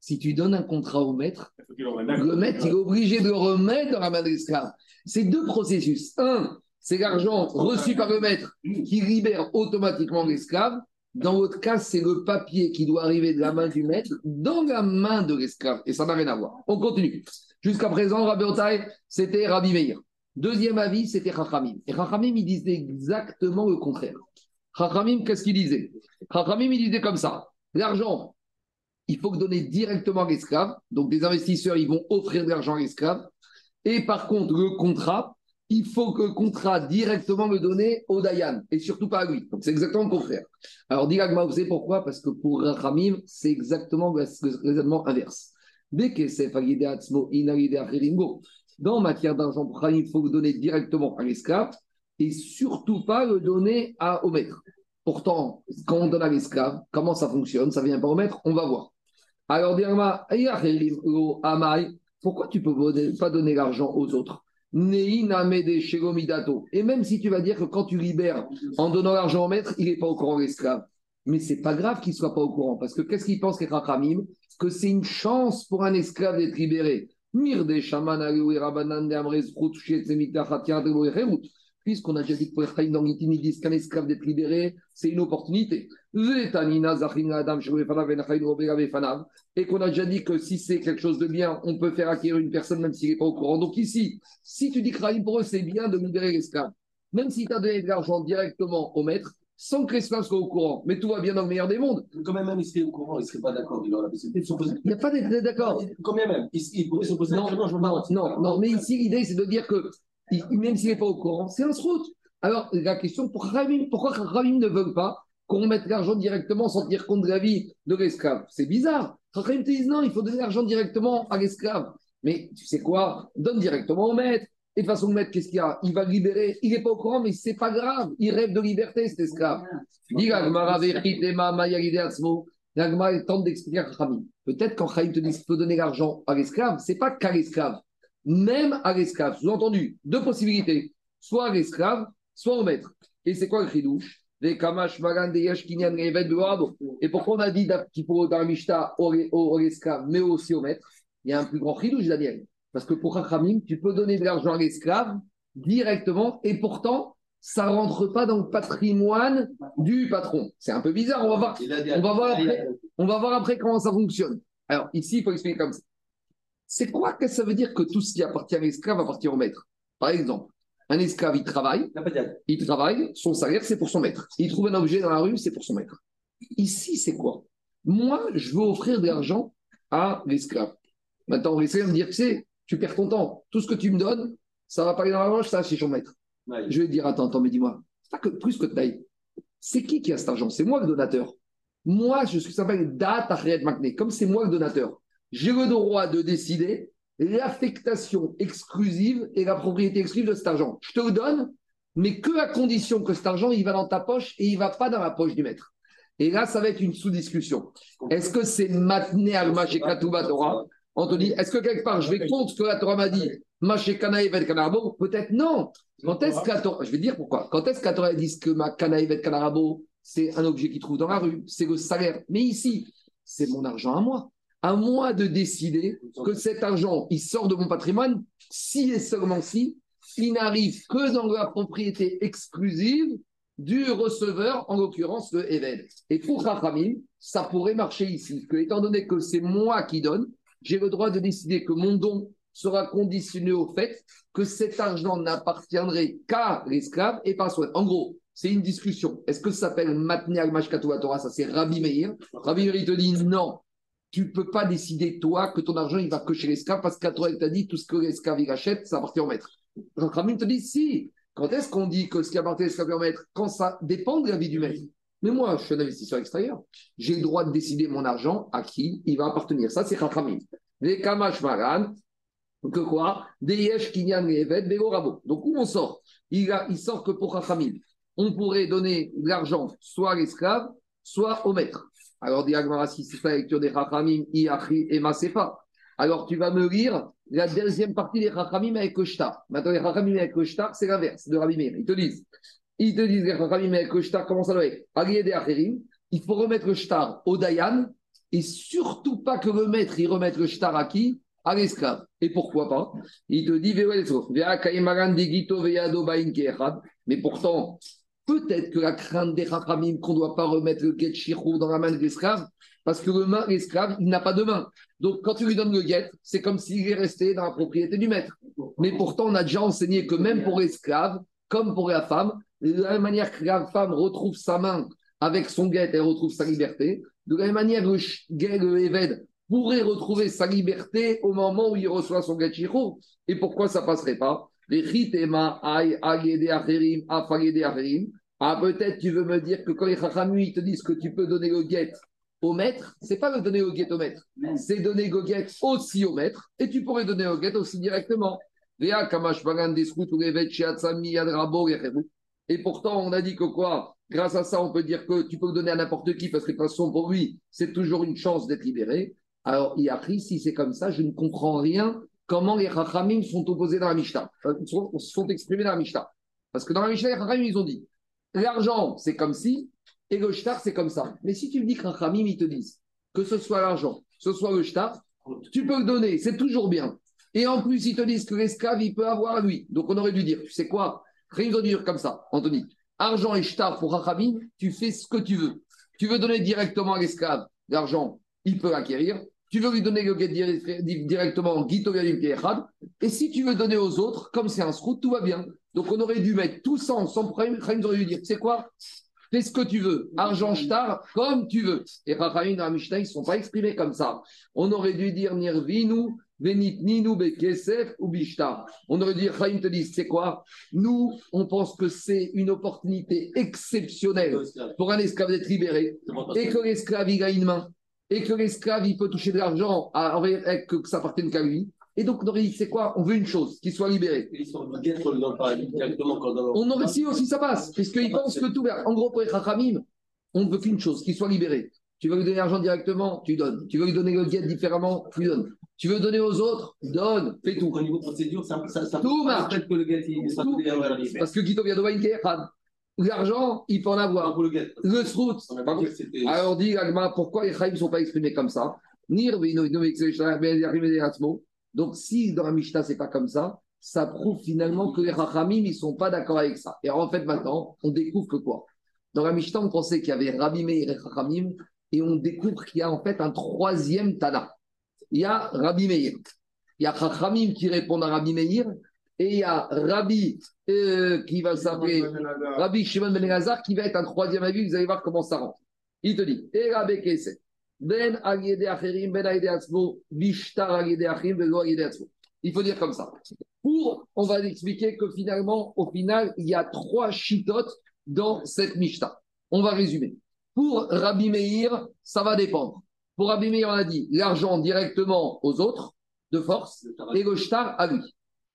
Speaker 1: Si tu donnes un contrat au maître, le maître il est obligé de remettre dans la main de l'esclave. C'est deux processus. Un, c'est l'argent reçu par le maître qui libère automatiquement l'esclave. Dans votre cas, c'est le papier qui doit arriver de la main du maître dans la main de l'esclave. Et ça n'a rien à voir. On continue. Jusqu'à présent, Rabbi Otaï, c'était Rabbi Meir. Deuxième avis, c'était Chachamim. Et Chachamim, il disait exactement le contraire. Chachamim, qu'est-ce qu'il disait? Chachamim, il disait comme ça. L'argent, il faut que donner directement à l'esclave. Donc, les investisseurs, ils vont offrir de l'argent à l'esclave. Et par contre, le contrat, il faut que le contrat directement le donner au Dayan et surtout pas à lui. Donc c'est exactement le contraire. Alors, dit vous savez pourquoi? Parce que pour Rachamim, c'est exactement le raisonnement inverse. Dans matière d'argent il faut le donner directement à l'esclave et surtout pas le donner à, au maître. Pourtant, quand on donne à l'esclave, comment ça fonctionne? Ça vient pas au maître On va voir. Alors, pourquoi tu ne peux pas donner l'argent aux autres et même si tu vas dire que quand tu libères en donnant l'argent au maître, il n'est pas au courant l'esclave. Mais c'est pas grave qu'il soit pas au courant, parce que qu'est-ce qu'il pense qu'être Que c'est une chance pour un esclave d'être libéré puisqu'on a déjà dit que pour Ephraim dans ils disent qu'un esclave d'être libéré, c'est une opportunité. Et qu'on a déjà dit que si c'est quelque chose de bien, on peut faire acquérir une personne même s'il n'est pas au courant. Donc ici, si tu dis que pour eux, c'est bien de libérer l'esclave, même si tu as donné de l'argent directement au maître, sans que l'esclave soit au courant, mais tout va bien dans le meilleur des mondes.
Speaker 2: Quand même, même il serait au courant, il ne serait pas d'accord. Il la possibilité de
Speaker 1: s'opposer. Il n'y a pas d'accord.
Speaker 2: Combien même Il, pourrait s'opposer.
Speaker 1: Non, non, non, non, mais ici, l'idée, c'est de dire que même s'il n'est pas au courant, c'est un route. Alors, la question, pour pourquoi Khamim ne veut pas qu'on mette l'argent directement sans tenir compte de la vie de l'esclave? C'est bizarre. Khamim te dit non, il faut donner l'argent directement à l'esclave. Mais tu sais quoi? Donne directement au maître. Et de toute façon, le maître, qu'est-ce qu'il y a? Il va libérer. Il n'est pas au courant, mais c'est pas grave. Il rêve de liberté, cet esclave. L'agma tente d'expliquer à. Peut-être quand Khamim te dit qu'il faut donner l'argent à l'esclave, c'est pas qu'à l'esclave même à l'esclave. Sous-entendu, deux possibilités, soit à l'esclave, soit au maître. Et c'est quoi le chidouche? Et pourquoi on a dit qu'il faut dans la Mishnah au, esclave, mais aussi au maître? Il y a un plus grand chidouche, Daniel. Parce que pour Chachamim, tu peux donner de l'argent à l'esclave directement et pourtant, ça ne rentre pas dans le patrimoine du patron. C'est un peu bizarre. On va voir, on va voir, après, on va voir après comment ça fonctionne. Alors, ici, il faut expliquer comme ça. C'est quoi que ça veut dire que tout ce qui appartient à l'esclave appartient au maître? Par exemple, un esclave, il travaille, il travaille, son salaire, c'est pour son maître. Il trouve un objet dans la rue, c'est pour son maître. Ici, c'est quoi? Moi, je veux offrir de l'argent à l'esclave. Maintenant, l'esclave va me dire, tu sais, tu perds ton temps. Tout ce que tu me donnes, ça va pas aller dans la manche, ça, c'est son maître. Je vais dire, attends, attends, mais dis-moi, c'est pas que plus que taille. C'est qui qui a cet argent? C'est moi le donateur. Moi, je suis s'appelle data Comme c'est moi le donateur j'ai le droit de décider l'affectation exclusive et la propriété exclusive de cet argent. Je te le donne, mais que à condition que cet argent, il va dans ta poche et il ne va pas dans la poche du maître. Et là, ça va être une sous-discussion. Est-ce que c'est maintenir al Mashekatouba Torah? Anthony, est-ce que quelque part, je vais contre ce que la Torah m'a dit? Evet Kanarabo? Peut-être non. Quand est-ce que la Torah, je vais dire pourquoi. Quand est-ce que la Torah dit que ma Kana Evet Kanarabo, c'est un objet qu'il trouve dans la rue, c'est le salaire. Mais ici, c'est mon argent à moi à moi de décider que cet argent, il sort de mon patrimoine si et seulement si il n'arrive que dans la propriété exclusive du receveur, en l'occurrence le Even. Et pour Rachamim, ça pourrait marcher ici, que étant donné que c'est moi qui donne, j'ai le droit de décider que mon don sera conditionné au fait que cet argent n'appartiendrait qu'à l'esclave et pas soi. En gros, c'est une discussion. Est-ce que ça s'appelle Matne al Torah? Ça, c'est Rabbi Meir. Rabbi Meir, il te dit non tu ne peux pas décider, toi, que ton argent, il va que chez l'esclave, parce qu'à toi, il t'a dit, tout ce que l'esclave, achète, ça appartient au maître. Rachamim te dit, si. Quand est-ce qu'on dit que ce qui appartient à l'esclave au maître? Quand ça dépend de la vie du maître. Mais moi, je suis un investisseur extérieur. J'ai le droit de décider mon argent à qui il va appartenir. Ça, c'est Rachamim. Les Kamash Maran, que quoi? Des Yesh Kinyan Evet Rabo. Donc, où on sort? Il, sort que pour Rachamim, on pourrait donner de l'argent soit à l'esclave, soit au maître. Alors, dit si c'est la lecture des Rachamim, Iachri et Masefa. Alors, tu vas me lire la deuxième partie des Rachamim avec le Maintenant, les Rachamim avec le c'est l'inverse de Rabbi Meir. Ils te disent ils te disent, le shtar, comment ça doit être? Il faut remettre le shtar au Dayan et surtout pas que le maître, il remette le shtar à qui? À l'esclave. Et pourquoi pas? Il te dit, mais pourtant, peut-être que la crainte des Rachamim qu'on ne doit pas remettre le get dans la main de l'esclave, parce que le main, l'esclave, il n'a pas de main. Donc, quand tu lui donnes le get, c'est comme s'il est resté dans la propriété du maître. Mais pourtant, on a déjà enseigné que même pour l'esclave, comme pour la femme, de la même manière que la femme retrouve sa main avec son guet, elle retrouve sa liberté. De la même manière, le guet, le Eved, pourrait retrouver sa liberté au moment où il reçoit son guet Et pourquoi ça passerait pas? Ah, peut-être tu veux me dire que quand les Chachamui te disent que tu peux donner le guet au maître, c'est pas le donner au guet au maître, c'est donner le guet aussi au maître, et tu pourrais donner le guet aussi directement. Et pourtant, on a dit que quoi? Grâce à ça, on peut dire que tu peux le donner à n'importe qui parce que de toute façon, pour lui, c'est toujours une chance d'être libéré. Alors, il a pris, si c'est comme ça, je ne comprends rien comment les Rachamim sont opposés dans la Mishnah, sont, sont exprimés dans la Mishnah. Parce que dans la Mishnah, les Rachamim, ils ont dit l'argent, c'est comme si, et le shtar, c'est comme ça. Mais si tu me dis que Rachamim, ils te disent que ce soit l'argent, que ce soit le shtar, tu peux le donner, c'est toujours bien. Et en plus, ils te disent que l'esclave, il peut avoir lui. Donc, on aurait dû dire, tu sais quoi Rien de dire comme ça, Anthony. Argent et shtar pour Rachamim, tu fais ce que tu veux. Tu veux donner directement à l'esclave l'argent, il peut l'acquérir. Tu veux lui donner le guet directement, et si tu veux donner aux autres, comme c'est un srout, tout va bien. Donc on aurait dû mettre tout ça ensemble. Rien aurait dû dire, c'est quoi? Fais ce que tu veux, argent shtar, comme tu veux. Et Rachamim dans la Mishnah, ils ne sont pas exprimés comme ça. On aurait dû dire Nirvinu, ou Bishta. On aurait dit, Chaim te dit, c'est quoi? Nous, on pense que c'est une opportunité exceptionnelle pour un esclave d'être libéré et que l'esclave, il a une main et que l'esclave, il peut toucher de l'argent avec que ça appartienne qu'à lui. Et donc, on aurait dit, c'est quoi On veut une chose, qu'il soit libéré. On aurait si aussi ça passe, puisqu'ils pensent que tout. En gros, pour être on ne veut qu'une chose, qu'il soit libéré. Tu veux lui donner l'argent directement, tu donnes. Tu veux lui donner le guet différemment, tu donnes. Tu veux donner aux autres, donne, fais tout.
Speaker 2: Au niveau procédure, ça, ça, ça
Speaker 1: tout marche.
Speaker 2: que le guet, il
Speaker 1: tout. Parce que Viadova L'argent, il peut en avoir.
Speaker 2: Pour le guet.
Speaker 1: Le srout. Alors dit pourquoi les Chaïm ne sont pas exprimés comme ça Donc si dans la Mishnah, ce n'est pas comme ça, ça prouve finalement que les Rachamim, ils ne sont pas d'accord avec ça. Et en fait, maintenant, on découvre que quoi? Dans la Mishnah, on pensait qu'il y avait Rabbi Meir et Rachamim, et on découvre qu'il y a en fait un troisième Tana. Il y a Rabbi Meir. Il y a Chachamim qui répond à Rabbi Meir, et il y a Rabbi euh, qui va s'appeler Rabbi Shimon Ben Elazar qui va être un troisième avis. Vous allez voir comment ça rentre. Il te dit Et Rabbi Kese, Ben Acherim, Ben Bishtar Ben. Il faut dire comme ça. Pour, on va expliquer que finalement, au final, il y a trois chitotes dans cette Mishta. On va résumer. Pour Rabbi Meir, ça va dépendre. Pour Rabbi Meir, on a dit l'argent directement aux autres, de force, et le shtar à lui.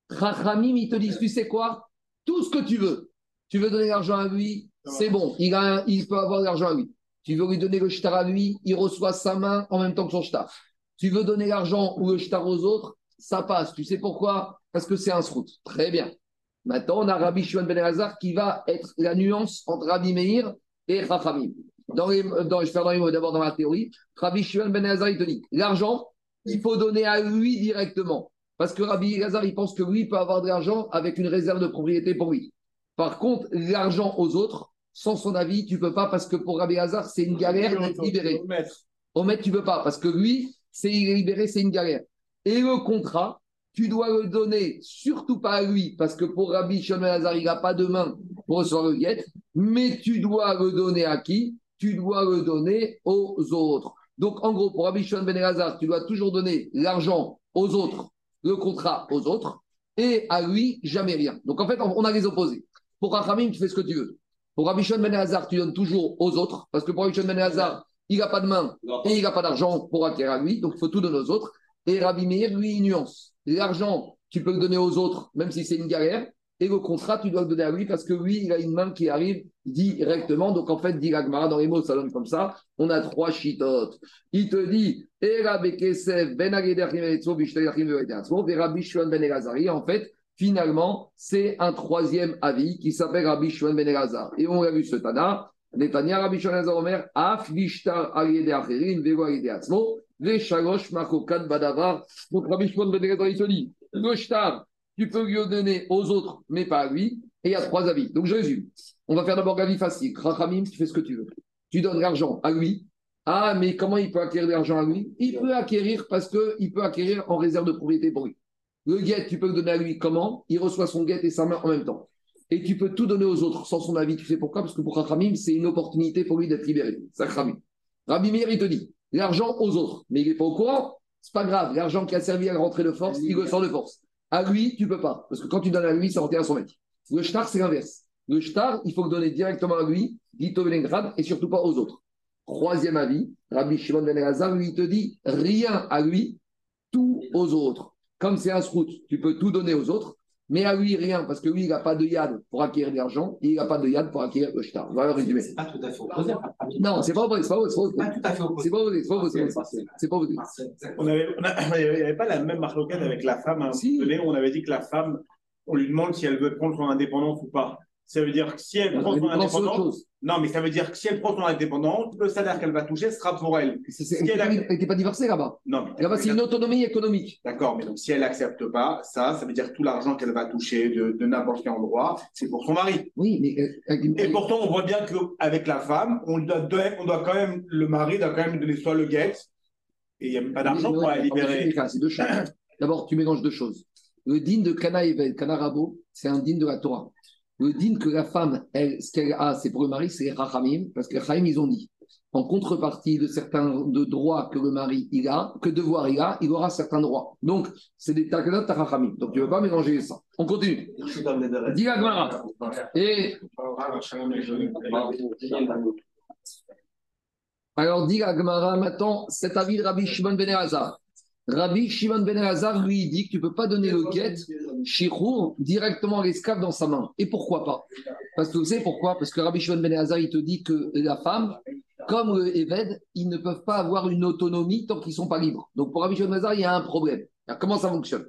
Speaker 1: Rachamim, ils te disent, tu sais quoi? Tout ce que tu veux. Tu veux donner l'argent à lui, c'est bon, il, a, il peut avoir l'argent à lui. Tu veux lui donner le shtar à lui, il reçoit sa main en même temps que son shtar. Tu veux donner l'argent ou le shtar aux autres, ça passe. Tu sais pourquoi? Parce que c'est un srout. Très bien. Maintenant, on a Rabbi Shimon Ben Elazar qui va être la nuance entre Rabbi Meir et Rachamim. Dans dans, je vais d'abord dans la théorie. Rabbi Shimon Ben Hazar, il te dit l'argent, il faut donner à lui directement. Parce que Rabbi Hazar, il pense que lui peut avoir de l'argent avec une réserve de propriété pour lui. Par contre, l'argent aux autres, sans son avis, tu peux pas parce que pour Rabbi Hazar, c'est une galère d'être libéré. Au maître, tu peux pas parce que lui, c'est libéré, c'est une galère. Et le contrat, tu dois le donner surtout pas à lui, parce que pour Rabbi Shimon Hazar, il n'a pas de main pour recevoir le guet, mais tu dois le donner à qui? Tu dois le donner aux autres. Donc, en gros, pour Rabbi Shimon Ben tu dois toujours donner l'argent aux autres, le contrat aux autres, et à lui, jamais rien. Donc, en fait, on a les opposés. Pour Rachamim, tu fais ce que tu veux. Pour Rabbi Shimon Ben Elazar, tu donnes toujours aux autres, parce que pour Rabbi Shimon Ben Elazar, il n'a pas de main et il n'a pas d'argent pour acquérir à lui, donc il faut tout donner aux autres. Et Rabbi Meir, lui, il nuance. L'argent, tu peux le donner aux autres, même si c'est une galère, et le contrat, tu dois le donner à lui parce que lui, il a une main qui arrive directement. Donc en fait, dit Gagmara, dans les mots, ça donne comme ça. On a trois chitotes. Il te dit, ben en fait, finalement, c'est un troisième avis qui s'appelle Rabbi Shimon Ben. Et on a vu ce Tana, Netanya Rabbi Shimon Ben Omer, Af Lishtar Ariede Acherin, Vego Ariede Atzmo, Veshalosh Makokat Badavar. Donc Rabbi Shimon Ben Elazar, shtar, tu peux lui donner aux autres, mais pas à lui. Et il y a trois avis. Donc je résume. On va faire d'abord l'avis facile. Rachamim, tu fais ce que tu veux. Tu donnes l'argent à lui. Ah, mais comment il peut acquérir de l'argent à lui? Il peut acquérir parce qu'il peut acquérir en réserve de propriété pour lui. Le guet, tu peux le donner à lui comment? Il reçoit son guet et sa main en même temps. Et tu peux tout donner aux autres sans son avis. Tu sais pourquoi? Parce que pour Rachamim, c'est une opportunité pour lui d'être libéré. Ça. Rabbi Meir, il te dit l'argent aux autres. Mais il n'est pas au courant? C'est pas grave. L'argent qui a servi à rentrer de force, il le de force. À lui, tu peux pas. Parce que quand tu donnes à lui, ça rentrer à son mec. Le shtar, c'est l'inverse. Le shtar, il faut le donner directement à lui, dit et surtout pas aux autres. Troisième avis, Rabbi Shimon Ben Elazar, lui, il te dit rien à lui, tout aux autres. Comme c'est un scout, tu peux tout donner aux autres, mais à lui, rien, parce que lui, il n'a pas de yad pour acquérir de l'argent, et il n'a pas de yad pour acquérir le shtar. Voilà le résumé.
Speaker 2: C'est pas tout à fait opposé.
Speaker 1: Non, c'est pas vrai, c'est pas vrai.
Speaker 2: C'est pas tout à fait opposé.
Speaker 1: C'est pas c'est.
Speaker 3: On avait, on a- il n'y avait pas la même marloquette avec la femme. à un
Speaker 1: Si.
Speaker 3: moment donné, où on avait dit que la femme, on lui demande si elle veut prendre son indépendance ou pas. Ça veut dire que si elle prend son
Speaker 1: Indépendance,
Speaker 3: non, mais ça veut dire que si elle prend son indépendance, le salaire qu'elle va toucher sera pour elle.
Speaker 1: Elle n'était pas divorcée là-bas.
Speaker 3: Non, mais
Speaker 1: Là-bas, c'est une autonomie économique.
Speaker 3: D'accord, mais donc si elle n'accepte pas ça, ça veut dire que tout l'argent qu'elle va toucher de, de n'importe quel endroit, c'est pour son mari.
Speaker 1: Oui, mais. euh,
Speaker 3: Et pourtant, on voit bien qu'avec la femme, on doit, on doit quand même, le mari doit quand même donner soit le guet, et il n'y a même pas d'argent pour la libérer.
Speaker 1: C'est deux choses. D'abord, tu mélanges deux choses. Le din de Kana Evel, Kana Rabo, c'est un din de la Torah. Le din que la femme, elle, ce qu'elle a, c'est pour le mari, c'est Rachamim, parce que les Rachamim, ils ont dit, en contrepartie de certains de droits que le mari il a, que devoir il a, il aura certains droits. Donc, c'est des takanot Rachamim. Donc, tu ne veux pas mélanger ça. On continue. Dis la. Et alors, dit la maintenant, cet avis de Rabbi Shimon Ben. Rabbi Shimon Ben Elazar, lui, dit que tu ne peux pas donner le guet, shirour, directement à l'esclave dans sa main. Et pourquoi pas? Parce que vous savez pourquoi? Parce que Rabbi Shimon Ben Elazar, il te dit que la femme, comme le Eved, ils ne peuvent pas avoir une autonomie tant qu'ils ne sont pas libres. Donc pour Rabbi Shimon Ben Elazar, il y a un problème. Alors, comment ça fonctionne?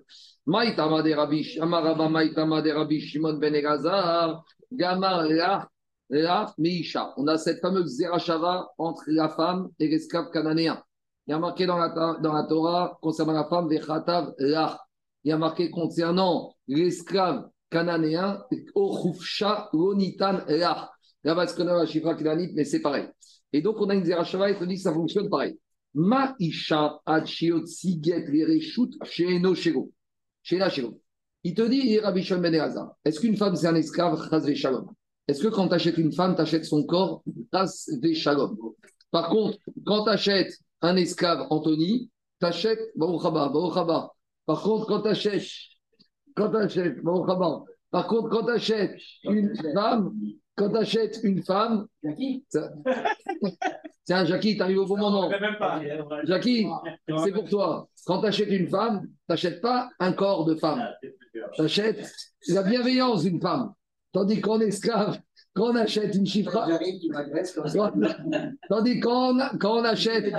Speaker 1: Maïtama de Rabbi Amaraba Maïtama de Rabbi Shimon Ben Elazar, Gamar la, la Meisha. On a cette fameuse Zerachava entre la femme et l'esclave cananéen. Il y a marqué dans la, dans la Torah concernant la femme, Vechatav la. Il y a marqué concernant l'esclave cananéen, Ochufsha Lonitan la. Là-bas, ce qu'on a la chifra cananite, mais c'est pareil. Et donc, on a une Zerachava et on dit que ça fonctionne pareil. Ma isha siget vereshut sheeno shego. Sheena shego. Il te dit, Shimon Ben est-ce qu'une femme c'est un esclave? Chas shalom Est-ce que quand tu achètes une femme, tu achètes son corps? Shalom Par contre, quand tu achètes un esclave Anthony, tu achètes Baruch haba, Baruch haba. Par contre, quand tu achètes, quand tu achètes Baruch haba. Par contre, quand tu achètes une femme, quand tu achètes une femme, ça- Tiens, Jackie, t'arrives au bon moment. Jackie, c'est pour toi. Quand tu achètes une femme, tu n'achètes pas un corps de femme. Tu achètes la bienveillance d'une femme. Tandis qu'en esclave, quand on achète une chifra. Tandis qu'on quand on achète,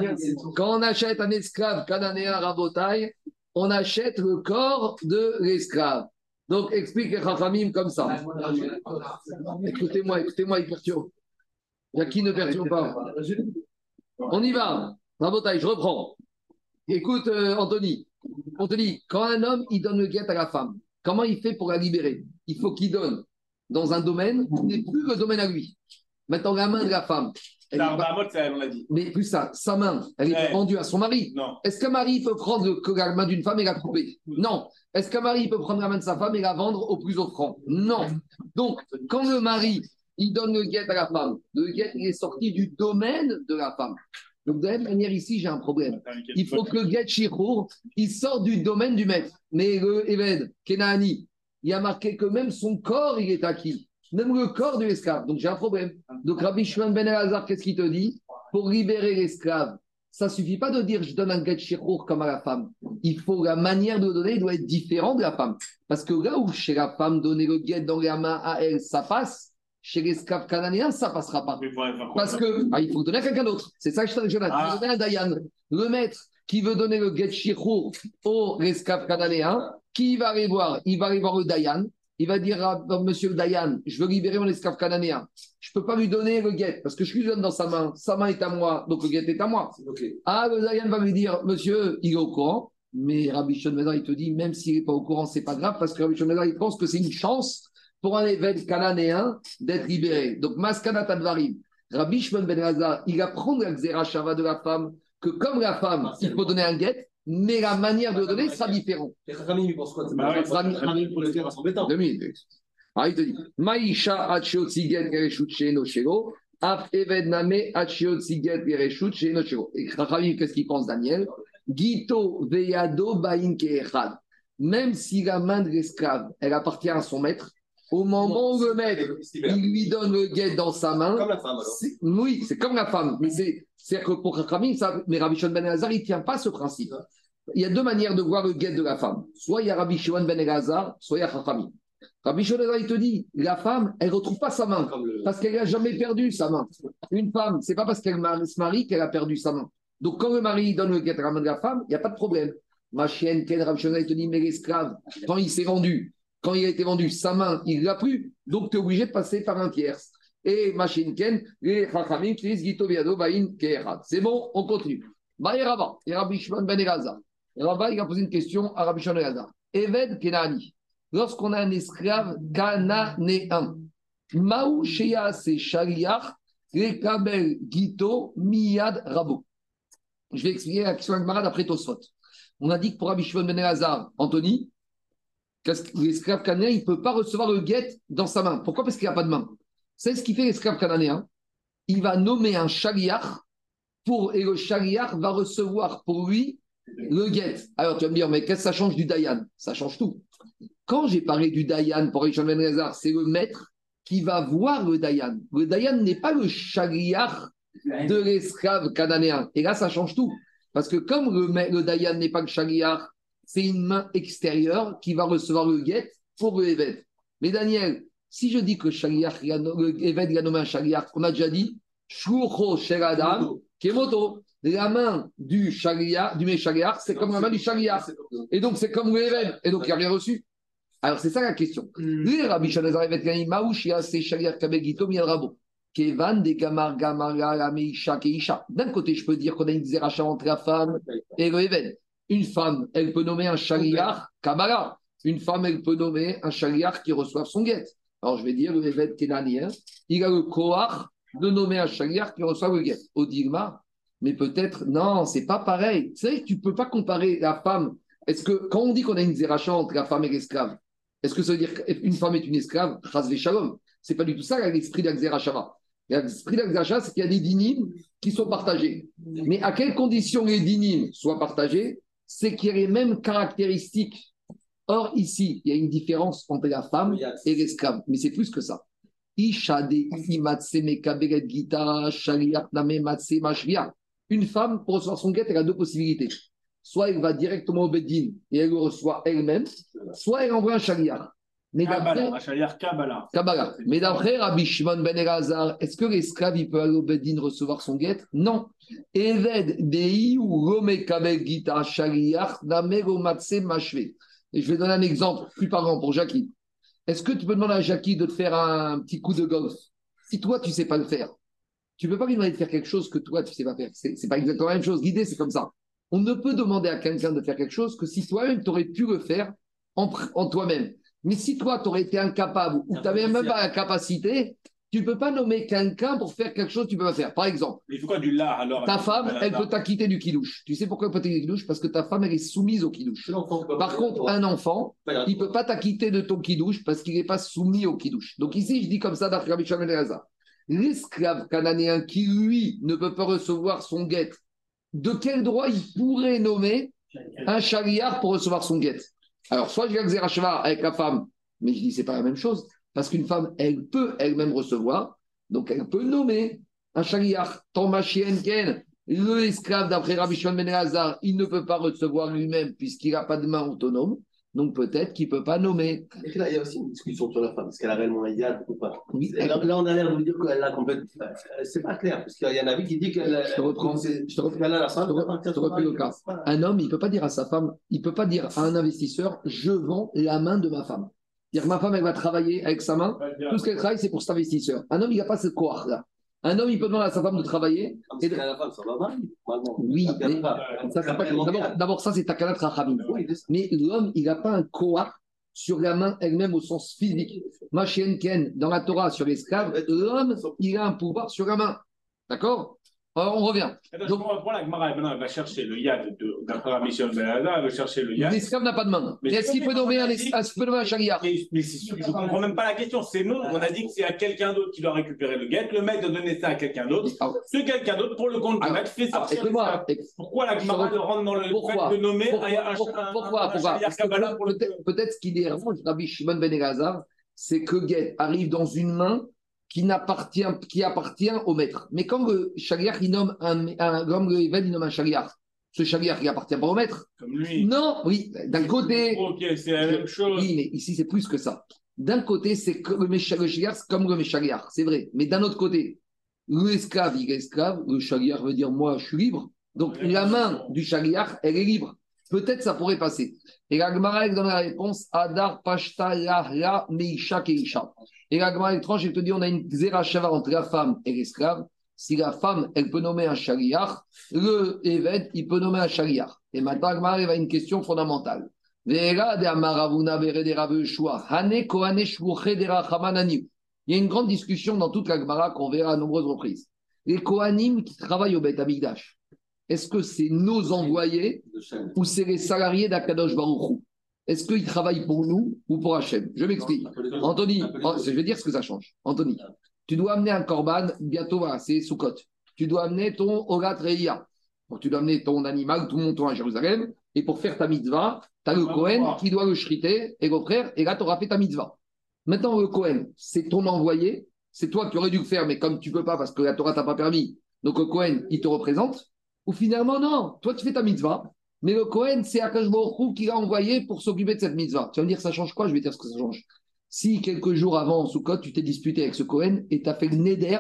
Speaker 1: quand on achète un esclave cananéen rabotaille, on achète le corps de l'esclave. Donc explique Rachamim comme ça. Écoutez-moi, écoutez-moi, il perturbe. Jackie ne perturbe pas. On y va. Rabotaille, je reprends. Écoute, euh, Anthony. Anthony, quand un homme, il donne le guet à la femme, comment il fait pour la libérer? Il faut qu'il donne dans un domaine qui n'est plus le domaine à lui. Maintenant, la main de la femme, elle
Speaker 3: La
Speaker 1: pas-
Speaker 3: elle, on l'a dit.
Speaker 1: mais plus ça, sa main, elle est rendue à son mari.
Speaker 3: Non.
Speaker 1: Est-ce qu'un mari peut prendre le- la main d'une femme et la couper? Non. Est-ce qu'un mari peut prendre la main de sa femme et la vendre au plus offrant? Non. Donc, quand le mari, il donne le guet à la femme, le guet, il est sorti du domaine de la femme. Donc, de la même manière, ici, j'ai un problème. Il faut que le shirour, il sort du domaine du maître. Mais le Eved, Kenani, il a marqué que même son corps, il est acquis. Même le corps de l'esclave. Donc, j'ai un problème. Donc, Rabbi Shimon Ben Elazar, qu'est-ce qu'il te dit? Pour libérer l'esclave, ça suffit pas de dire je donne un get shirour comme à la femme. Il faut la manière de donner doit être différente de la femme. Parce que là où chez la femme, donner le get dans la main à elle, ça passe. Chez l'esclave cananéen, ça passera pas. Parce que ah, il faut donner à quelqu'un d'autre. C'est ça que je dis.
Speaker 3: Ah.
Speaker 1: donner à Dayan. Le maître qui veut donner le get shirour au esclave cananéen, qui va aller voir? Il va aller voir le Dayan. Il va dire à monsieur le Dayan, je veux libérer mon esclave cananéen. Je ne peux pas lui donner le guet parce que je lui donne dans sa main. Sa main est à moi, donc le guet est à moi. Ah, le Dayan va lui dire, monsieur, il est au courant. Mais Rabbi Shon il te dit, même s'il n'est pas au courant, c'est pas grave parce que Rabbi Shon il pense que c'est une chance pour un évêque cananéen d'être libéré. Donc, Maskana Tadvarim, Rabbi Shimon Ben il apprend la Xera Shava de la femme que comme la femme, il peut donner un guet, mais la manière de le donner sera différente.
Speaker 2: Les Chachamim, ils pensent quoi Chachamim, pour le dire, c'est embêtant.
Speaker 1: Deux minutes. Ah, il te dit Maïcha Achio Tziget Gereshut Sheno Shelo, Af Eved Name Achio Tziget Gereshut Sheno Shelo. Et Chachamim, qu'est-ce qu'il pense, Daniel? Gito Veyado Bain Keechad. Même si la main de l'esclave, elle appartient à son maître, au moment où le maître, il lui donne le guet dans sa main,
Speaker 2: Comme la femme, alors.
Speaker 1: c'est- Oui, c'est comme la femme. Mais c'est c'est-à-dire que pour Rachamim, ça, mais Rabbi Shimon Ben Elazar, il ne tient pas ce principe. Il y a deux manières de voir le guet de la femme. Soit il y a Rabbi Shimon Ben Elazar, soit il y a Rachamim. Rabbi Shimon Ben il te dit, la femme, elle ne retrouve pas sa main parce qu'elle n'a jamais perdu sa main. Une femme, c'est pas parce qu'elle se marie qu'elle a perdu sa main. Donc quand le mari donne le guet à la main de la femme, il n'y a pas de problème. Ma chienne, Ken Rabbi Shimon, il te dit, mais l'esclave, quand il s'est vendu, quand il a été vendu, sa main, il l'a plus. Donc tu es obligé de passer par un tierce. Et Machinken, les Chachamim utilisent Gito Viado Bain. C'est bon, on continue. Et Rabbi Shimon Ben Elazar. Et Rabba, il a posé une question à Rabbi Shimon Ben Elazar. Eved Kenani, lorsqu'on a un esclave cananéen, Maou Shea se Shaliach, Rekabel Gito Miyad Rabo. Je vais expliquer la question de Marad après Tosfot. On a dit que pour Rabbi Shimon Ben Elazar, Anthony, l'esclave cananéen, il ne peut pas recevoir le guet dans sa main. Pourquoi? Parce qu'il n'a pas de main. C'est ce qui fait l'esclave cananéen. Il va nommer un chariach pour, et le chariach va recevoir pour lui le guet. Alors tu vas me dire, mais qu'est-ce que ça change du Dayan? Ça change tout. Quand j'ai parlé du Dayan pour Richard Ben c'est le maître qui va voir le Dayan. Le Dayan n'est pas le chariach de l'esclave cananéen. Et là, ça change tout. Parce que comme le Dayan n'est pas le chariach, c'est une main extérieure qui va recevoir le guet pour le Eved. Mais Daniel, si je dis que le il a nommé un chariach, on a déjà dit, Shoucho Kemoto. La main du chariach, du c'est comme la main du chariach. Et donc, c'est comme le Eved. Et donc, il n'a rien reçu. Alors, c'est ça la question. D'un côté, je peux dire qu'on a une zéracha entre la femme et le Eved. Une femme, elle peut nommer un chariach, Kamara. Une femme, elle peut nommer un chariach qui reçoit son guet. Alors, je vais dire, le Eved Kenanien, il a le koach de nommer un chariach qui reçoit le guet. Au Digma, mais peut-être, non, c'est pas pareil. Tu sais, tu peux pas comparer la femme. Est-ce que, quand on dit qu'on a une zéracha entre la femme et l'esclave, est-ce que ça veut dire qu'une femme est une esclave? Chas shalom. C'est pas du tout ça l'esprit d'Axerachava. L'esprit d'Axerachava, c'est qu'il y a des dynimes qui sont partagés. Mais à quelles conditions les dynimes soient partagés? C'est qu'il y a les mêmes caractéristiques. Or, ici, il y a une différence entre la femme et l'esclave. Mais c'est plus que ça. Une femme, pour recevoir son guet, elle a deux possibilités. Soit elle va directement au Beddin et elle le reçoit elle-même, soit elle envoie un chaliach. Mais d'après
Speaker 3: Kabbalah, Kabbalah.
Speaker 1: Kabbalah. Mais d'après Rabbi Shimon ben Elazar, est-ce que l'esclave il peut aller au Beddin recevoir son guet? Non. Eved dei ou rome gita shaliach matse. Et je vais donner un exemple plus parlant pour Jackie. Est-ce que tu peux demander à Jackie de te faire un petit coup de golf Si toi, tu ne sais pas le faire, tu ne peux pas lui demander de faire quelque chose que toi, tu ne sais pas faire. Ce n'est pas exactement la même chose. L'idée, c'est comme ça. On ne peut demander à quelqu'un de faire quelque chose que si toi-même, tu aurais pu le faire en toi-même. Mais si toi, tu aurais été incapable ou tu n'avais même pas la capacité, tu ne peux pas nommer quelqu'un pour faire quelque chose que tu ne peux pas faire. Par exemple,
Speaker 3: Mais il faut quoi du là alors
Speaker 1: ta femme, elle peut t'acquitter du kidouche. Tu sais pourquoi elle peut t'acquitter du kidouche? Parce que ta femme, elle est soumise au kidouche. Par contre, un enfant, il ne peut pas t'acquitter de ton kidouche parce qu'il n'est pas soumis au kidouche. Donc ici, je dis comme ça d'après Rabbi ben l'esclave cananéen qui, lui, ne peut pas recevoir son guet, de quel droit il pourrait nommer un chariard pour recevoir son guet? Alors, soit je vais avec la femme, mais je dis c'est pas la même chose, parce qu'une femme, elle peut elle-même recevoir, donc elle peut nommer un. Tant ken, le esclave d'après Rabbi Shimon Ben il ne peut pas recevoir lui-même puisqu'il n'a pas de main autonome. Donc peut-être qu'il ne peut pas nommer.
Speaker 2: Et là, il y a aussi une discussion sur la femme. Est-ce qu'elle a réellement un idéal ou pas? Là, on a l'air de dire qu'elle a complètement. C'est pas clair, parce qu'il y en a qui dit qu'elle
Speaker 1: Je te reprends. Je te reprends, la femme, je te reprends le cas. Un homme, il ne peut pas dire à sa femme, il ne peut pas dire à un investisseur Je vends la main de ma femme. Dire ma femme, elle va travailler avec sa main. Tout ce qu'elle travaille, c'est pour cet investisseur. Un homme, il n'a pas ce quoi là. Un homme, il peut demander à sa femme de travailler.
Speaker 2: Et de... la femme, ça va
Speaker 1: Oui, d'abord, ça, c'est Takanat Rachamim. mais l'homme, il n'a pas un koach sur la main elle-même au sens physique. Ken, dans la Torah, sur l'esclave, l'homme, il a un pouvoir sur la main. D'accord? Alors, on revient.
Speaker 3: Donc, pour la Gemara, maintenant, elle va chercher le yad d'après de Belada, elle va chercher le yad.
Speaker 1: L'esclave n'a pas de main. Mais est-ce qu'il peut nommer un, chariard
Speaker 3: Mais, mais je ne comprends même pas la question. C'est nous, on a dit que c'est à quelqu'un d'autre qui doit récupérer le guet. Le maître doit donner ça à quelqu'un d'autre. Ah Ce quelqu'un d'autre, pour le compte du maître, fait sortir. Pourquoi la Gemara rentre dans le fait de nommer un,
Speaker 1: pourquoi, Peut-être qu'il est Rabbi Shimon Ben Elazar, c'est que guet arrive dans une main qui n'appartient, qui appartient au maître. Mais quand le chariar, il nomme un, un comme le il nomme un chariar, ce chariar, il appartient pas au maître.
Speaker 3: Comme lui.
Speaker 1: Non, oui, d'un côté.
Speaker 3: Ok, c'est la même chose.
Speaker 1: Oui, mais ici, c'est plus que ça. D'un côté, c'est le, chariar, comme le chariar, c'est vrai. Mais d'un autre côté, l'esclave, il est esclave, le chariar veut dire moi, je suis libre. Donc, la main du chariar, elle est libre. Peut-être ça pourrait passer. Et la Gemara, donne la réponse Adar Pashta La La Meisha Keisha. Et la Gemara étrange, elle te dit on a une zéra entre la femme et l'esclave. Si la femme, elle peut nommer un chariar, le évêque, il peut nommer un chariar. Et maintenant, la Gemara va à une question fondamentale. Il y a une grande discussion dans toute la Gemara qu'on verra à nombreuses reprises. Les Kohanim qui travaillent au Beth Amigdash, est-ce que c'est nos envoyés ou c'est les salariés d'Akadosh Baruchou est-ce qu'il travaille pour nous ou pour Hachem? Je m'explique. Anthony, oh, je vais dire ce que ça change. Anthony, tu dois amener un korban, bientôt, voilà, c'est Sukkot. Tu dois amener ton Ogat Reia. tu dois amener ton animal, tout le monde à Jérusalem. Et pour faire ta mitzvah, tu as le Kohen qui doit le shriter et le frère, et là, tu auras fait ta mitzvah. Maintenant, le Kohen, c'est ton envoyé. C'est toi qui aurais dû le faire, mais comme tu ne peux pas parce que la Torah t'a pas permis, donc le Kohen, il te représente. Ou finalement, non, toi, tu fais ta mitzvah. Mais le Cohen, c'est Akash qui l'a envoyé pour s'occuper de cette mitzvah. Tu vas me dire, ça change quoi? Je vais dire ce que ça change. Si quelques jours avant, en Sukkot, tu t'es disputé avec ce Cohen et tu as fait le neder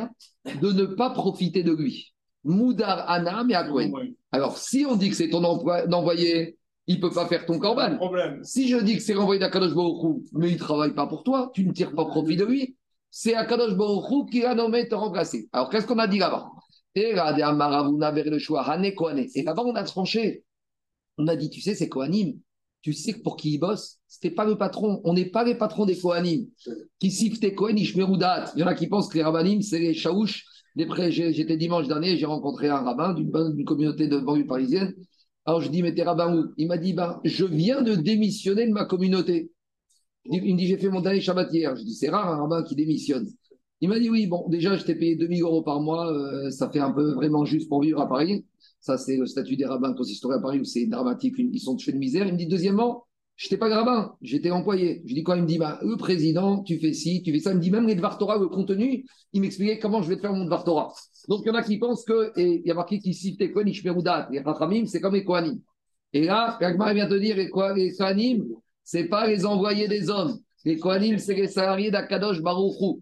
Speaker 1: de ne pas profiter de lui. Moudar Anam et à Cohen. Alors, si on dit que c'est ton envoyé, il ne peut pas faire ton corban. Si je dis que c'est l'envoyé d'Akadosh Baruch mais il ne travaille pas pour toi, tu ne tires pas profit de lui, c'est Akadosh Baruch qui a nommé te remplacer. Alors, qu'est-ce qu'on a dit là-bas? Et là-bas, on a tranché on a dit, tu sais, c'est Kohanim. Tu sais que pour qui il bosse, c'était pas le patron. On n'est pas les patrons des Kohanim. Qui siffent tes Kohen, Il y en a qui pensent que les Rabbanim, c'est les Chaouches. J'étais dimanche dernier, j'ai rencontré un rabbin d'une communauté de banlieue parisienne. Alors je dis, mais t'es rabbin où? Il m'a dit, ben, je viens de démissionner de ma communauté. Il me dit, j'ai fait mon dernier Shabbat hier. Je dis, c'est rare un rabbin qui démissionne. Il m'a dit, oui, bon, déjà, je t'ai payé 2000 euros par mois, euh, ça fait un peu vraiment juste pour vivre à Paris. Ça, c'est le statut des rabbins consistoraires à Paris où c'est dramatique, ils sont tués de misère. Il me dit, deuxièmement, je n'étais pas rabbin, j'étais employé. Je dis quoi Il me dit, bah, le président, tu fais ci, tu fais ça. Il me dit, même les Dvartora, le contenu, il m'expliquait comment je vais faire mon Dvartora. Donc, il y en a qui pensent que, et il y a marqué qui cite les Kohen, les Rachamim, c'est comme les Kohanim. Et là, Ragmar vient te dire, les Kohanim, ce n'est pas les envoyés des hommes. Les Kohanim, c'est les salariés d'Akadosh Baruchou.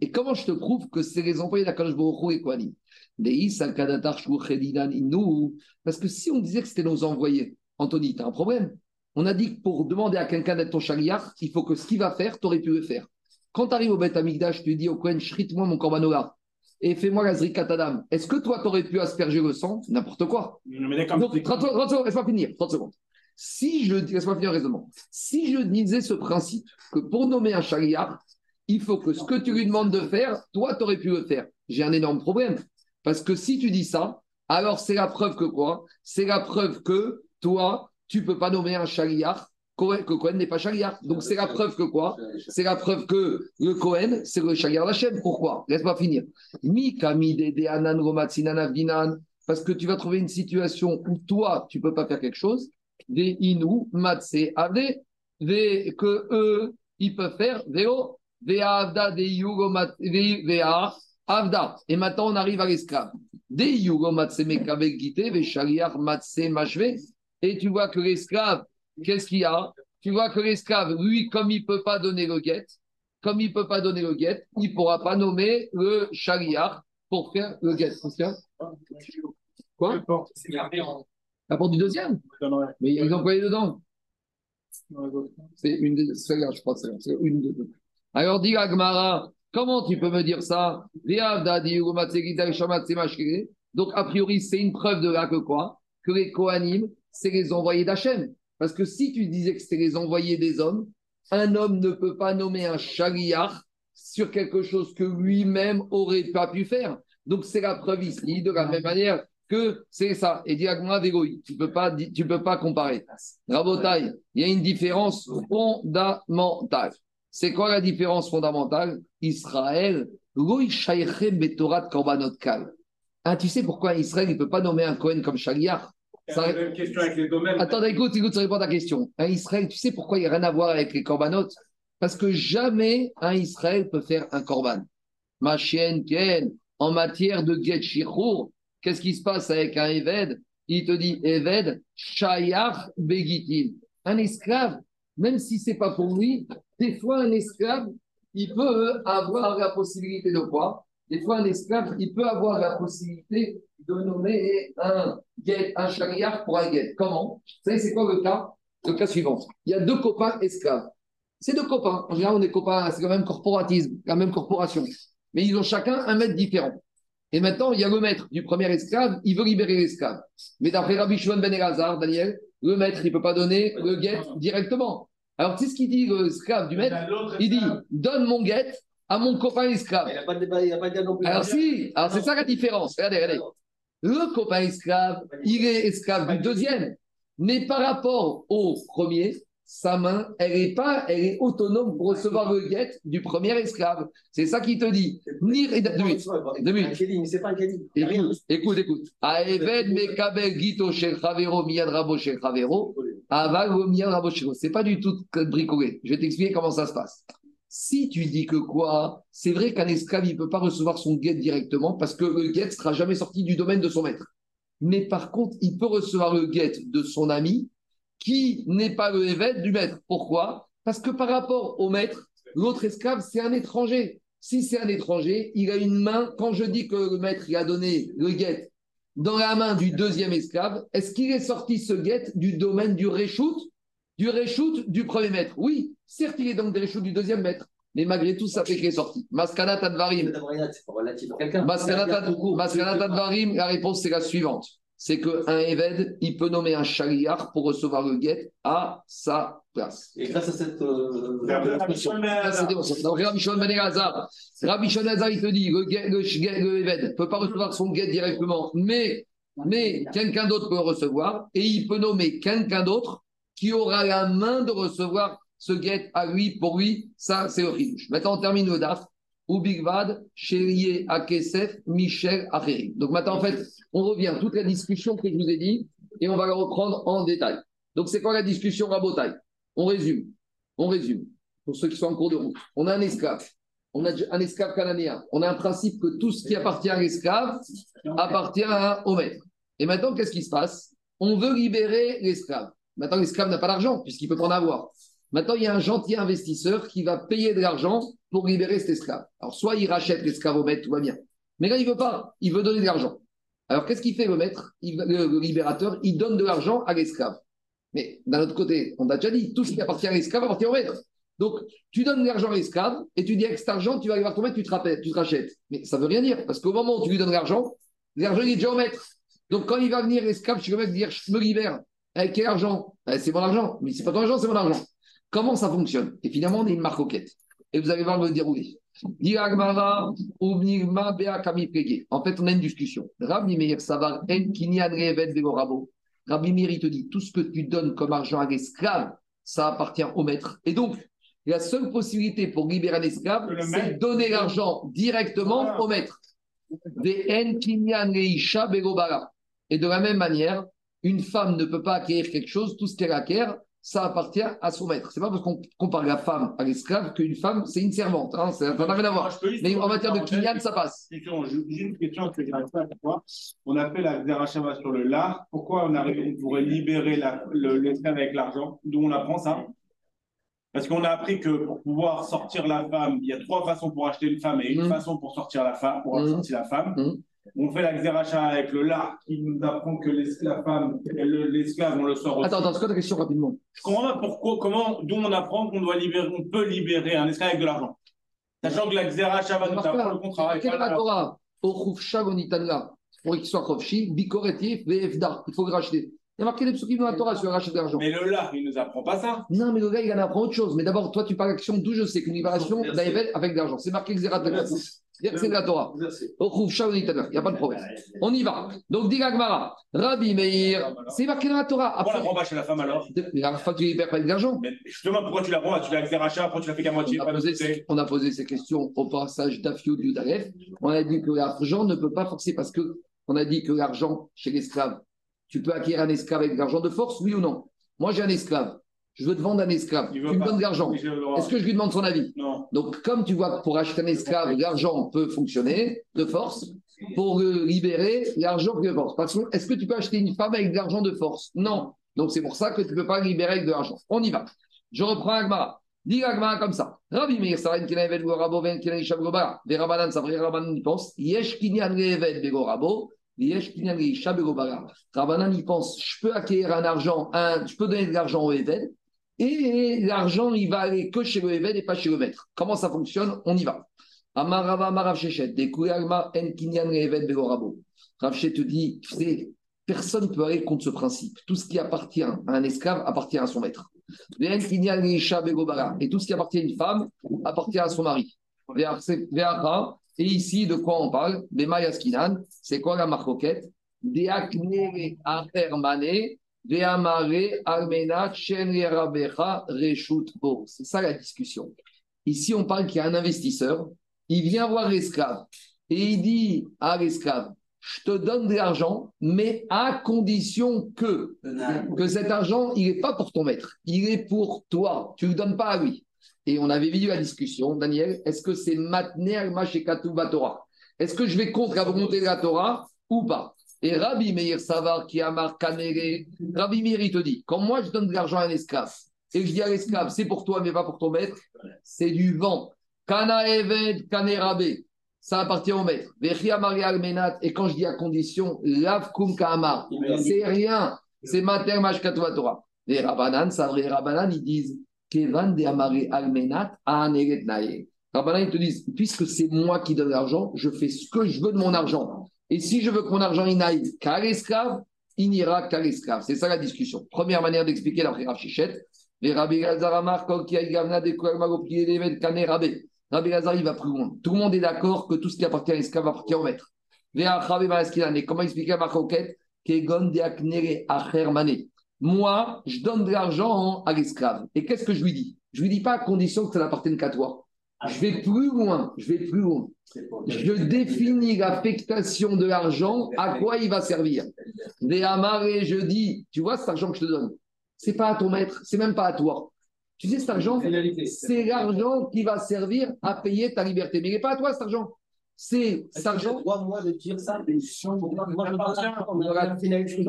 Speaker 1: Et comment je te prouve que c'est les employés d'Akadosh Baruchou et Kohanim? Parce que si on disait que c'était nos envoyés, Anthony, tu as un problème. On a dit que pour demander à quelqu'un d'être ton chariard, il faut que ce qu'il va faire, tu aurais pu le faire. Quand tu arrives au Beth Amigdash, tu dis au Kohen, shrite-moi mon corbanola et fais-moi la zrikatadam. Est-ce que toi, tu aurais pu asperger le sang? N'importe quoi. Donc, 30 secondes, laisse-moi finir. 30 secondes. Si je, laisse-moi finir le raisonnement. Si je disais ce principe, que pour nommer un chariard, il faut que ce que tu lui demandes de faire, toi, tu aurais pu le faire. J'ai un énorme problème. Parce que si tu dis ça, alors c'est la preuve que quoi? C'est la preuve que toi, tu peux pas nommer un chariard que Cohen n'est pas Shaliach. Donc c'est la preuve que quoi? C'est la preuve que le Cohen, c'est le Shaliach d'Hachem. Pourquoi? Laisse-moi finir. Parce que tu vas trouver une situation où toi, tu peux pas faire quelque chose. Des inu, matse, que eux, ils peuvent faire, veo, avda, de yugo, vea, avda. Et maintenant, on arrive à l'esclave. Des. Et tu vois que l'esclave, qu'est-ce qu'il y a? Tu vois que l'esclave, lui, comme il ne peut pas donner le guet, comme il ne peut pas donner le guet, il ne pourra pas nommer le chariard pour faire le guet. Quoi? La porte du deuxième? Mais ils ont quoi dedans C'est une de celle-là, je crois. C'est une de deux. Alors, dit Agmara, comment tu peux me dire ça? Donc, a priori, c'est une preuve de là que quoi? Que les Kohanim, c'est les envoyés d'Hachem. Parce que si tu disais que c'était les envoyés des hommes, un homme ne peut pas nommer un chariard sur quelque chose que lui-même aurait pas pu faire. Donc c'est la preuve ici, de la même manière que c'est ça. Et diagma d'égoï, tu peux pas, tu peux pas comparer. Rabotaille, il y a une différence fondamentale. C'est quoi la différence fondamentale? Israël, ah, tu sais pourquoi Israël ne peut pas nommer un Cohen comme chariard
Speaker 3: ça... Une question avec les domaines.
Speaker 1: Attends, écoute, écoute, ça répond à ta question. Un Israël, tu sais pourquoi il n'y a rien à voir avec les corbanotes Parce que jamais un Israël peut faire un corban. Ma chienne, Ken, en matière de get qu'est-ce qui se passe avec un Eved? Il te dit Eved, Shayach Begitin. Un esclave, même si c'est pas pour lui, des fois un esclave, il peut avoir la possibilité de quoi Des fois un esclave, il peut avoir la possibilité de nommer un guet, un chariard pour un guet. Comment? Vous savez, c'est quoi le cas? Le cas suivant. Il y a deux copains esclaves. C'est deux copains. En général, on est copains, c'est quand même corporatisme, la même corporation. Mais ils ont chacun un maître différent. Et maintenant, il y a le maître du premier esclave, il veut libérer l'esclave. Mais d'après Rabbi Shimon Ben Elazar, Daniel, le maître, il ne peut pas donner le guet directement. Alors, tu sais ce qu'il dit, l'esclave du maître? Il dit Donne mon guet à mon copain esclave. Il a pas de il a pas de non plus. Alors, si, alors c'est ça la différence. Regardez, regardez. Le copain esclave, il est esclave du deuxième. Mais par rapport au premier, sa main, elle est pas, elle est autonome pour recevoir le guet du premier esclave. C'est ça qu'il te dit. Ni deux minutes. C'est pas un Écoute, écoute, écoute. Aeved mekabel gito shel chavero miyad rabo shel chavero. Aval miyad rabo C'est pas du tout bricolé. Je vais t'expliquer comment ça se passe. Si tu dis que quoi, c'est vrai qu'un esclave, il ne peut pas recevoir son guet directement parce que le guet ne sera jamais sorti du domaine de son maître. Mais par contre, il peut recevoir le guet de son ami qui n'est pas le évêque du maître. Pourquoi? Parce que par rapport au maître, l'autre esclave, c'est un étranger. Si c'est un étranger, il a une main. Quand je dis que le maître il a donné le guet dans la main du deuxième esclave, est-ce qu'il est sorti ce guet du domaine du réchoute du réchoute du premier maître? Oui, certes, il est donc des réchoutes du deuxième maître, mais malgré tout, ça fait qu'il est sorti. Maskanat Advarim. Maskanat Advarim, la réponse c'est la suivante c'est qu'un Eved, il peut nommer un chariard pour recevoir le guet à sa place.
Speaker 2: Et grâce à cette. Euh,
Speaker 1: Rabbi Shimon Ben Elazar, il te dit le, le, le Eved ne peut pas recevoir son guet directement, mais, mais quelqu'un d'autre peut le recevoir et il peut nommer quelqu'un d'autre qui aura la main de recevoir ce guet à lui, pour lui, ça c'est horrible. Maintenant on termine le DAF. Ou Bigvad, Chélier, Akesef, Michel, Acheri. Donc maintenant, en fait, on revient toute la discussion que je vous ai dit et on va la reprendre en détail. Donc c'est quoi la discussion rabotaille On résume. On résume. Pour ceux qui sont en cours de route. On a un esclave. On a un esclave cananéen. On a un principe que tout ce qui appartient à l'esclave appartient au maître. Et maintenant, qu'est-ce qui se passe? On veut libérer l'esclave. Maintenant, l'esclave n'a pas d'argent, puisqu'il peut pas en avoir. Maintenant, il y a un gentil investisseur qui va payer de l'argent pour libérer cet esclave. Alors, soit il rachète l'esclave au maître, tout va bien. Mais là, il veut pas. Il veut donner de l'argent. Alors, qu'est-ce qu'il fait le maître? Le, libérateur Il donne de l'argent à l'esclave. Mais d'un autre côté, on a déjà dit, tout ce qui appartient à l'esclave appartient au maître. Donc, tu donnes de l'argent à l'esclave et tu dis avec cet argent, tu vas aller voir ton maître, tu te, tu te rachètes. Mais ça ne veut rien dire, parce qu'au moment où tu lui donnes l'argent, l'argent est déjà au maître. Donc, quand il va venir l'esclave, tu vas dire, je me libère. Avec quel argent? Ben, C'est mon argent. Mais c'est pas ton argent, c'est mon argent. Comment ça fonctionne? Et finalement, on est une marque Et vous allez voir le dérouler. En fait, on a une discussion. Rabbi Meir Savar, En Kinyan Rabbi Meir, il te dit tout ce que tu donnes comme argent à l'esclave, ça appartient au maître. Et donc, la seule possibilité pour libérer un esclave, c'est de donner l'argent directement au maître. Et de la même manière, une femme ne peut pas acquérir quelque chose, tout ce qu'elle acquiert, ça appartient à son maître. C'est pas parce qu'on compare la femme à l'esclave qu'une femme, c'est une servante. Hein, ça n'a rien à voir. Mais en matière de kinyan, ça passe.
Speaker 3: J'ai une question que On a fait la Zerachava sur le lard. Pourquoi on, arrive, on pourrait libérer l'esclave avec l'argent? D'où on apprend ça? Parce qu'on a appris que pour pouvoir sortir la femme, il y a trois façons pour acheter une femme et une mmh. façon pour sortir la femme, pour mmh. sortir la femme. Mmh. On fait la xéracha avec le lard qui nous apprend que l'esclave, l'esclave, on le sort aussi.
Speaker 1: Attends, attends, c'est quoi ta question rapidement?
Speaker 3: Je comprends pourquoi, comment, d'où on apprend qu'on doit libérer, on peut libérer un esclave avec de l'argent. Sachant que la xéracha va nous apprendre le contrat.
Speaker 1: Quel Torah, au pour qu'il soit Bikoretif, VFDA, il faut le racheter. Il y a marqué des psukim dans la Torah sur le rachat d'argent.
Speaker 3: Mais le lard, il ne nous apprend pas ça.
Speaker 1: Non, mais le gars, il en apprend autre chose. Mais d'abord, toi, tu parles d'action d'où je sais qu'une libération d'Aïvel avec de l'argent. C'est marqué Xerat de c'est de la Torah. Il n'y a pas de problème. On y va. Donc, dit Gagmara, Rabbi Meir, c'est marqué dans la Torah.
Speaker 3: Pourquoi la pas chez la femme alors
Speaker 1: La femme, tu libères pas avec de l'argent.
Speaker 3: Justement, pourquoi tu la prends Tu l'as fait rachat, pourquoi tu l'as fait qu'à moitié?
Speaker 1: On a, posé, on a posé ces questions au passage d'Afiou du Daref. On a dit que l'argent ne peut pas forcer parce que on a dit que l'argent chez l'esclave, tu peux acquérir un esclave avec de l'argent de force, oui ou non? Moi, j'ai un esclave. Je veux te vendre un esclave. Tu me donnes de l'argent. Est-ce que je lui demande son avis?
Speaker 3: Non.
Speaker 1: Donc, comme tu vois que pour acheter un esclave, l'argent peut fonctionner de force. Pour le libérer, l'argent de force. Parce que, est-ce que tu peux acheter une femme avec de l'argent de force? Non. Donc, c'est pour ça que tu ne peux pas libérer avec de l'argent. On y va. Je reprends Agmara. Dis Agmara comme ça. Rabbi Meir, Saren, Kenavel, Goraboven, Kenavel, Shabgobara. Verabanan, Savri, Rabanan, il pense. Yesh, Kinyan, Revet, Begorabo. Rabanan, il pense, je peux acquérir un argent, un, je peux donner de l'argent au Eved, et l'argent, il va aller que chez le Eved et pas chez le maître. Comment ça fonctionne? On y va. Amarava Marav Shechet, Dekuyagma En Kinyan Eved Begorabo. Rav te dit, personne ne peut aller contre ce principe. Tout ce qui appartient à un esclave appartient à son maître. Et tout ce qui appartient à une femme appartient à son mari. Et ici, de quoi on parle? Des Mayaskinan. C'est quoi la marcoquette? Des aknere afermane, C'est ça la discussion. Ici, on parle qu'il y a un investisseur. Il vient voir l'esclave et il dit à l'esclave je te donne de l'argent, mais à condition que, que cet argent, il n'est pas pour ton maître, il est pour toi. Tu ne le donnes pas à lui. Et on avait vu la discussion, Daniel, est-ce que c'est Matner Mashekatu Torah? Est-ce que je vais contre la volonté de la Torah ou pas? Et Rabbi Meir Savar qui a marqué Rabbi Meir, il te dit, quand moi je donne de l'argent à un esclave, et je dis à l'esclave, c'est pour toi mais pas pour ton maître, c'est du vent. Kana Eved, Rabbe, ça appartient au maître. Et quand je dis à condition, Lavkum Kamar, c'est rien, c'est Matner Mashekatu Torah. Les Rabbanan, Savri Rabbanan, ils disent, Kevan de Almenat Rabbanan, ils te disent, puisque c'est moi qui donne l'argent, je fais ce que je veux de mon argent. Et si je veux que mon argent il n'aille qu'à l'esclave, il n'ira qu'à l'esclave. C'est ça la discussion. Première manière d'expliquer la Rav Shichet. Rabbi Gazar il va plus. Tout le monde est d'accord que tout ce qui appartient à l'esclave appartient au maître. Comment expliquer Aknere Acher Mané. Moi, je donne de l'argent à l'esclave. Et qu'est-ce que je lui dis? Je lui dis pas à condition que ça n'appartienne qu'à toi. Je vais plus loin, je vais plus loin. Je définis l'affectation de l'argent, à quoi il va servir. Des amarrés, je dis, tu vois cet argent que je te donne, c'est pas à ton maître, c'est même pas à toi. Tu sais cet argent, c'est l'argent qui va servir à payer ta liberté. Mais il n'est pas à toi cet argent c'est argent.
Speaker 2: moi de dire ça, mais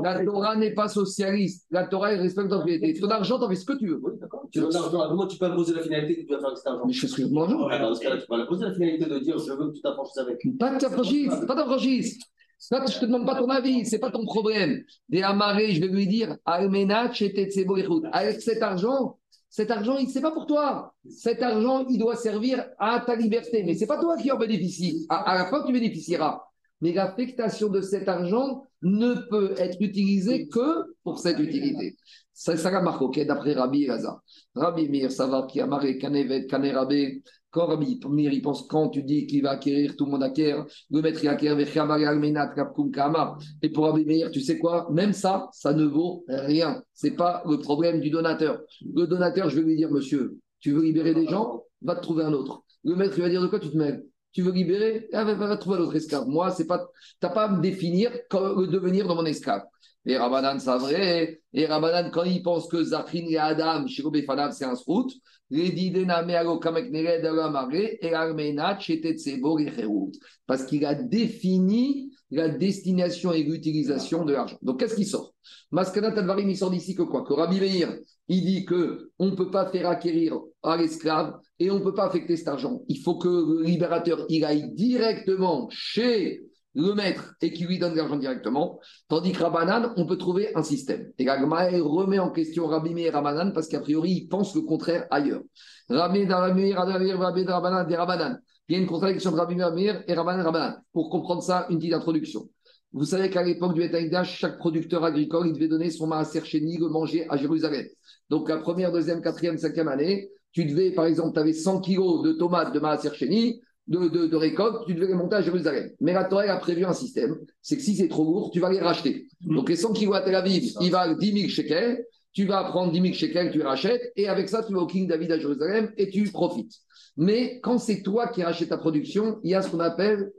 Speaker 1: la Torah n'est pas socialiste. La Torah respecte ton finalité. Ton argent, t'en fais ce que tu veux.
Speaker 2: tu veux l'argent, tu peux poser la finalité que tu vas faire avec cet argent.
Speaker 1: Mais je fais ce que je veux l'argent.
Speaker 2: Dans ce cas-là, tu peux la poser la finalité de dire je veux que tu t'affranches avec.
Speaker 1: Pas que tu t'affranchisses, pas t'affranchisses. je ne te demande pas ton avis, ce n'est pas ton problème. Des amarrés, je vais lui dire, avec cet argent, cet argent, ce n'est pas pour toi. Cet argent, il doit servir à ta liberté. Mais ce n'est pas toi qui en bénéficie. À, la fin, tu bénéficieras. mais l'affectation de cet argent ne peut être utilisée que pour cette utilité. C'est ça la marque, d'après Rabbi Elazar. Rabbi Mir, ça va, qui a marqué Kanevet, Kanerabé. Quand Rabbi Mir, il pense quand tu dis qu'il va acquérir, tout le monde acquiert, le maître il acquiert, et pour Rabbi Mir, tu sais quoi? Même ça, ça ne vaut rien. Ce n'est pas le problème du donateur. Le donateur, je vais lui dire, monsieur, tu veux libérer des gens? Va te trouver un autre. Le maître, il va dire de quoi tu te mêles? Tu veux libérer? Ah, va, trouver un autre esclave. Moi, c'est pas, t'as pas à me définir le devenir de mon esclave. Et Rabbanan, c'est vrai. Et Rabbanan, quand il pense que Zachrin et Adam, Shirobe Fanav, c'est un srout, parce qu'il a défini la destination et l'utilisation de l'argent. Donc, qu'est-ce qui sort? Maskanat Advarim, il sort d'ici que quoi? Que Rabbi Meir, il dit que on ne peut pas faire acquérir à l'esclave et on ne peut pas affecter cet argent. Il faut que le libérateur, il aille directement chez le maître et qui lui donne l'argent directement, tandis que Rabbanan, on peut trouver un système. Et Gagmaël remet en question Rabbi Meir et Rabbanan parce qu'a priori, il pense le contraire ailleurs. Rabbi Meir, Rabbi Rabbanan, des Rabbanan. Il y a une contradiction de Rabbi Meir et Rabbanan, Rabbanan. Pour comprendre ça, une petite introduction. Vous savez qu'à l'époque du Betaïdash, chaque producteur agricole, il devait donner son maaser chéni, le manger à Jérusalem. Donc la première, deuxième, quatrième, cinquième année, tu devais, par exemple, tu avais 100 kilos de tomates de maaser chéni, de, de, récolte, tu devais les monter à Jérusalem. Mais la Torah a prévu un système, c'est que si c'est trop lourd, tu vas les racheter. Mm. Donc les 100 kilos à Tel Aviv, ils valent 10 000 shekels, tu vas prendre 10 000 shekels, tu les rachètes, et avec ça, tu vas au King David à Jérusalem et tu profites. Mais quand c'est toi qui rachètes ta production, il y a ce qu'on appelle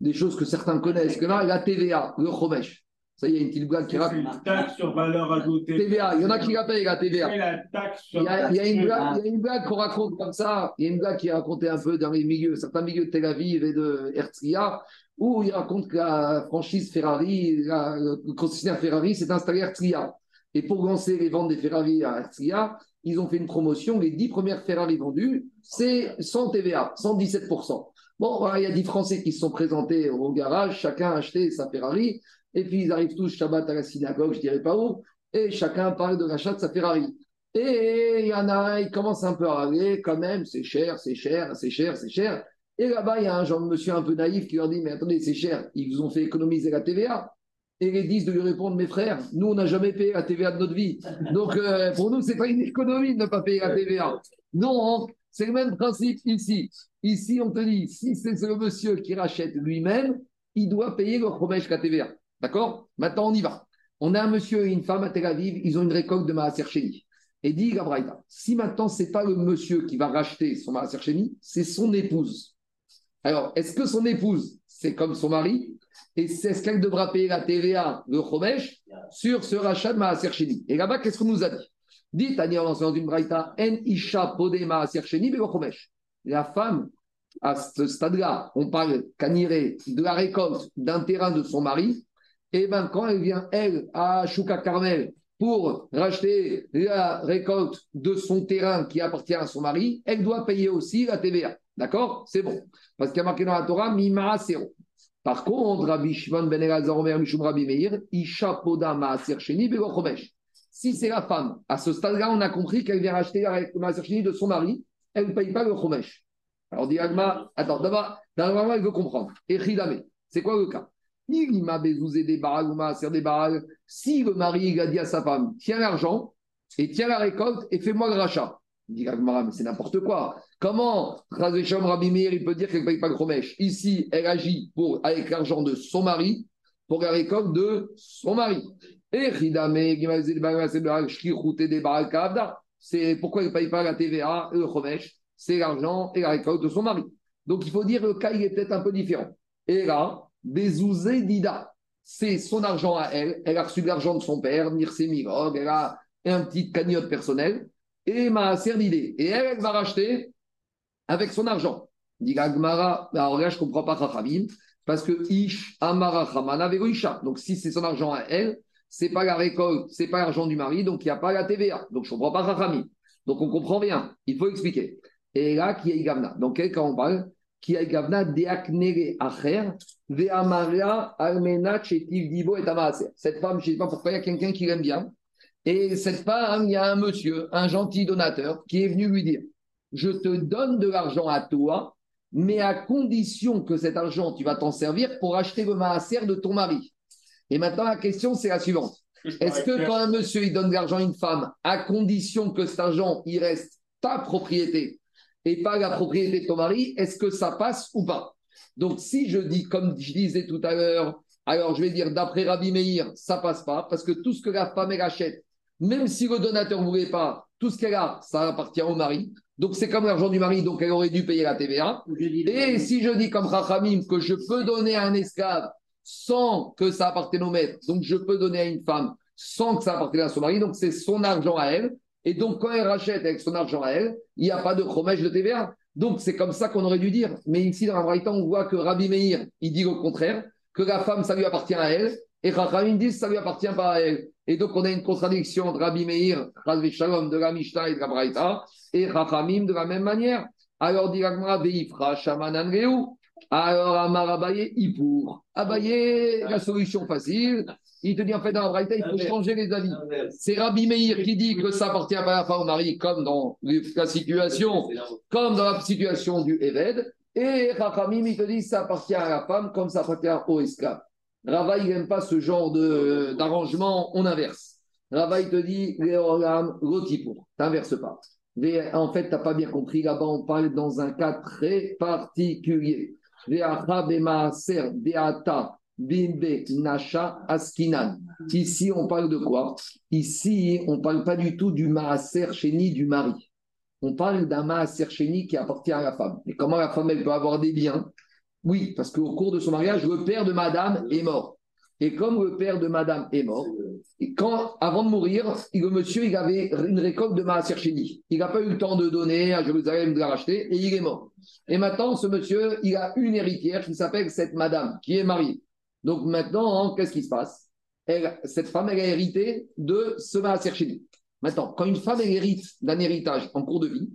Speaker 1: des choses que certains connaissent, que là, la TVA, le chomesh. Ça, y a une petite blague qui raconte.
Speaker 3: Une taxe sur valeur ajoutée.
Speaker 1: TVA, il y en a qui la TVA.
Speaker 3: La taxe sur
Speaker 1: il, y a, il, y a une blague, il y a une blague qu'on raconte comme ça. Il y a une blague qui est racontée un peu dans les milieux, certains milieux de Tel Aviv et de Herzliya, où il raconte que la franchise Ferrari, le concessionnaire Ferrari s'est installé à Herzliya. Et pour lancer les ventes des Ferrari à Herzliya, ils ont fait une promotion. Les 10 premières Ferrari vendues, c'est sans TVA, 117%. Bon, il y a 10 Français qui se sont présentés au garage, chacun a acheté sa Ferrari. Et puis ils arrivent tous Shabbat à la synagogue, je dirais pas où, et chacun parle de l'achat de sa Ferrari. Et il y en a, ils commencent un peu à râler, quand même, c'est cher, c'est cher, c'est cher, c'est cher. Et là-bas, il y a un genre de monsieur un peu naïf qui leur dit Mais attendez, c'est cher, ils vous ont fait économiser la TVA. Et les disent de lui répondre Mes frères, nous, on n'a jamais payé la TVA de notre vie. Donc, euh, pour nous, ce n'est pas une économie de ne pas payer la TVA. Non, c'est le même principe ici. Ici, on te dit Si c'est le monsieur qui rachète lui-même, il doit payer le la TVA. D'accord? Maintenant, on y va. On a un monsieur et une femme à Tel Aviv, ils ont une récolte de Maaser Sheni. Et dit Gabraïta, si maintenant, ce n'est pas le monsieur qui va racheter son Maaser Sheni, c'est son épouse. Alors, est-ce que son épouse, c'est comme son mari? Et c'est ce qu'elle devra payer la TVA, le Chomesh, sur ce rachat de Maaser Sheni Et là-bas, qu'est-ce qu'on nous a dit? Dit Tania dans une braïta, En Isha Pode Maaser Sheni, Chomesh. La femme, à ce stade-là, on parle caniré de la récolte d'un terrain de son mari, et bien quand elle vient, elle, à Chouka Carmel, pour racheter la récolte de son terrain qui appartient à son mari, elle doit payer aussi la TVA. D'accord? C'est bon. Parce qu'il y a marqué dans la Torah, Mima Sero. Par contre, Rabbi Shimon ben Elazar Omer Mishum Rabbi Meir, Isha Poda Maaser Sheni Si c'est la femme, à ce stade-là, on a compris qu'elle vient racheter la Maaser Sheni de son mari, elle ne paye pas le Chomesh. Alors, dit Agma, attends, d'abord, d'abord, il veut comprendre. Et c'est quoi le cas? Si le mari il a dit à sa femme, tiens l'argent et tiens la récolte et fais-moi le rachat. Il dit mais c'est n'importe quoi. Comment Razécham Rabbi Meir, il peut dire qu'elle ne paye pas le chromèche Ici, elle agit pour, avec l'argent de son mari pour la récolte de son mari. Et c'est pourquoi il ne paye pas la TVA et le chromèche C'est l'argent et la récolte de son mari. Donc il faut dire que le cas il est peut-être un peu différent. Et là, Bezouzé Dida. C'est son argent à elle. Elle a reçu de l'argent de son père, Mirce Mirog. Elle a un petit cagnotte personnel. Et m'a d'idée. Et elle, elle va racheter avec son argent. Dit Gmara, alors là, je ne comprends pas Chachamim, parce que Ish Amara Chamana Donc, si c'est son argent à elle, c'est pas la récolte, c'est pas l'argent du mari, donc il n'y a pas la TVA. Donc, je ne comprends pas Chachamim. Donc, on comprend bien. Il faut expliquer. Et là, qui est Gamna. Donc, quand on parle, qui a gavna acher, almena chetiv dibo et Cette femme, je ne sais pas pourquoi, il y a quelqu'un qui l'aime bien. Et cette femme, il y a un monsieur, un gentil donateur, qui est venu lui dire Je te donne de l'argent à toi mais à condition que cet argent, tu vas t'en servir pour acheter le maaser de ton mari. Et maintenant, la question, c'est la suivante. Est-ce que quand un monsieur il donne de l'argent à une femme, à condition que cet argent il reste ta propriété et pas la propriété de ton mari, est-ce que ça passe ou pas? Donc si je dis, comme je disais tout à l'heure, alors je vais dire d'après Rabbi Meir, ça passe pas parce que tout ce que la femme elle achète, même si le donateur ne voulait pas, tout ce qu'elle a, ça appartient au mari. Donc c'est comme l'argent du mari, donc elle aurait dû payer la TVA. Et si je dis comme Rachamim que je peux donner à un esclave sans que ça appartienne au maître. Donc, je peux donner à une femme sans que ça appartienne à son mari. Donc, c'est son argent à elle. Et donc, quand elle rachète avec son argent à elle, il n'y a pas de chromèche de TVA. Donc, c'est comme ça qu'on aurait dû dire. Mais ici, dans temps, on voit que Rabbi Meir, il dit au contraire, que la femme, ça lui appartient à elle. Et Rachamim dit, ça lui appartient pas à elle. Et donc, on a une contradiction entre Rabbi Meir, Shalom de la Mishnah et de la Braïta, et Rachamim de la même manière. Alors, dit Veifra, Shamanan alors, Amar Abaye, il pour. Abaye, la solution facile. Il te dit en fait dans la Braïta, il faut changer les avis. C'est Rabbi Meir qui dit que ça appartient pas à la femme au mari, comme dans la situation, comme dans la situation du Eved. Et Rachamim, il te dit ça appartient à la femme comme ça appartient au esclave. Rava, il n'aime pas ce genre d'arrangement, on inverse. Rava, il te dit, Léolam, pour. Tu n'inverses pas. Mais en fait, tu n'as pas bien compris. Là-bas, on parle dans un cas très particulier. Ici, on parle de quoi? Ici, on ne parle pas du tout du maaser chéni du mari. On parle d'un maaser chéni qui appartient à la femme. Et comment la femme, elle peut avoir des biens? Oui, parce qu'au cours de son mariage, le père de madame est mort. Et comme le père de madame est mort, avant de mourir, le monsieur, il avait une récolte de Maaser Il n'a pas eu le temps de donner à Jérusalem de la racheter et il est mort. Et maintenant, ce monsieur, il a une héritière qui s'appelle cette madame, qui est mariée. Donc maintenant, qu'est-ce qui se passe? Cette femme, elle a hérité de ce Maaser Maintenant, quand une femme hérite d'un héritage en cours de vie,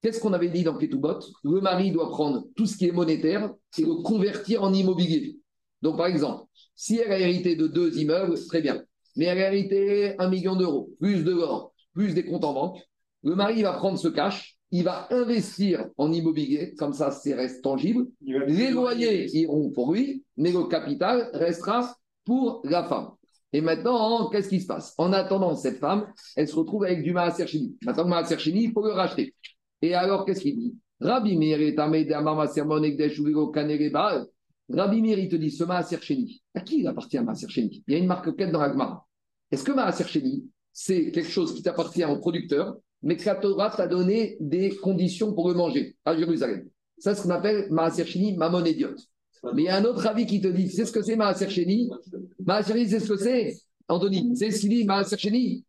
Speaker 1: qu'est-ce qu'on avait dit dans Ketubot? Le mari doit prendre tout ce qui est monétaire et le convertir en immobilier. Donc, par exemple, si elle a hérité de deux immeubles, très bien. Mais elle a hérité un million d'euros, plus de l'or, plus des comptes en banque. Le mari va prendre ce cash, il va investir en immobilier, comme ça, c'est reste tangible. Les loyers iront pour lui, mais le capital restera pour la femme. Et maintenant, qu'est-ce qui se passe? En attendant, cette femme, elle se retrouve avec du Maaser Maintenant, le Maaser il faut le racheter. Et alors, qu'est-ce qu'il dit? Rabbi est Rabbi Mir, il te dit, ce Maaser à qui il appartient Maaser Il y a une marque quête dans l'Agmara. Est-ce que Maaser c'est quelque chose qui t'appartient au producteur, mais que la Torah t'a donné des conditions pour le manger à Jérusalem Ça, c'est ce qu'on appelle Maaser Sheni, Mammon Idiot. Mais il y a un autre avis qui te dit, c'est ce que c'est Maaser Sheni? Maaser c'est ce que c'est Anthony, c'est ce qu'il dit, Maaser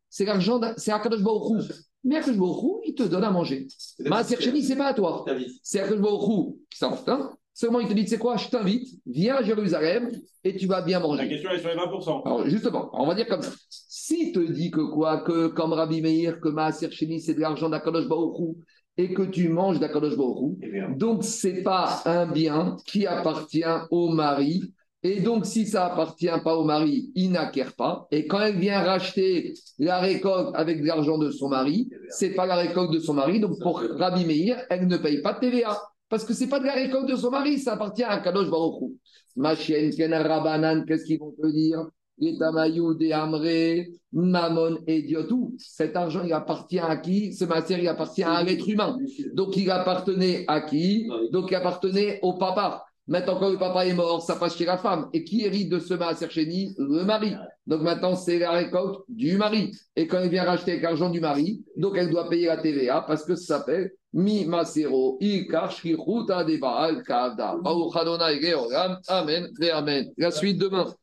Speaker 1: c'est l'argent, c'est Akadosh Baruch mais Akadosh Baruch il te donne à manger. Maaser Sheni, c'est pas à toi. C'est Akadosh Baruch qui s'en Seulement, il te dit, c'est quoi, je t'invite, viens à Jérusalem et tu vas bien manger.
Speaker 3: La question est sur les 20%.
Speaker 1: Alors, justement, on va dire comme ça. Si te dit que quoi, que comme Rabbi Meir, que Maaser Sheni, c'est de l'argent d'Akadosh Baruchou et que tu manges d'Akadosh Baruchou, eh donc c'est pas un bien qui appartient au mari. Et donc, si ça appartient pas au mari, il n'acquiert pas. Et quand elle vient racheter la récolte avec de l'argent de son mari, eh c'est pas la récolte de son mari. Donc, pour Rabbi Meir, elle ne paye pas de TVA parce que ce n'est pas de la récolte de son mari, ça appartient à Kadosh Baruchou. Ma chienne, Rabanan, qu'est-ce qu'ils vont te dire? Tamayou, de Amré, Mammon et Diotou. Cet argent, il appartient à qui? Ce matière, il appartient à un être humain. Donc, il appartenait à qui? Donc, il appartenait au papa. Maintenant, quand le papa est mort, ça passe chez la femme. Et qui hérite de ce maaser Le mari. Donc maintenant, c'est la récolte du mari. Et quand il vient racheter avec l'argent du mari, donc elle doit payer la TVA parce que ça s'appelle mi masero de Baal kavda. Amen, amen. La suite demain.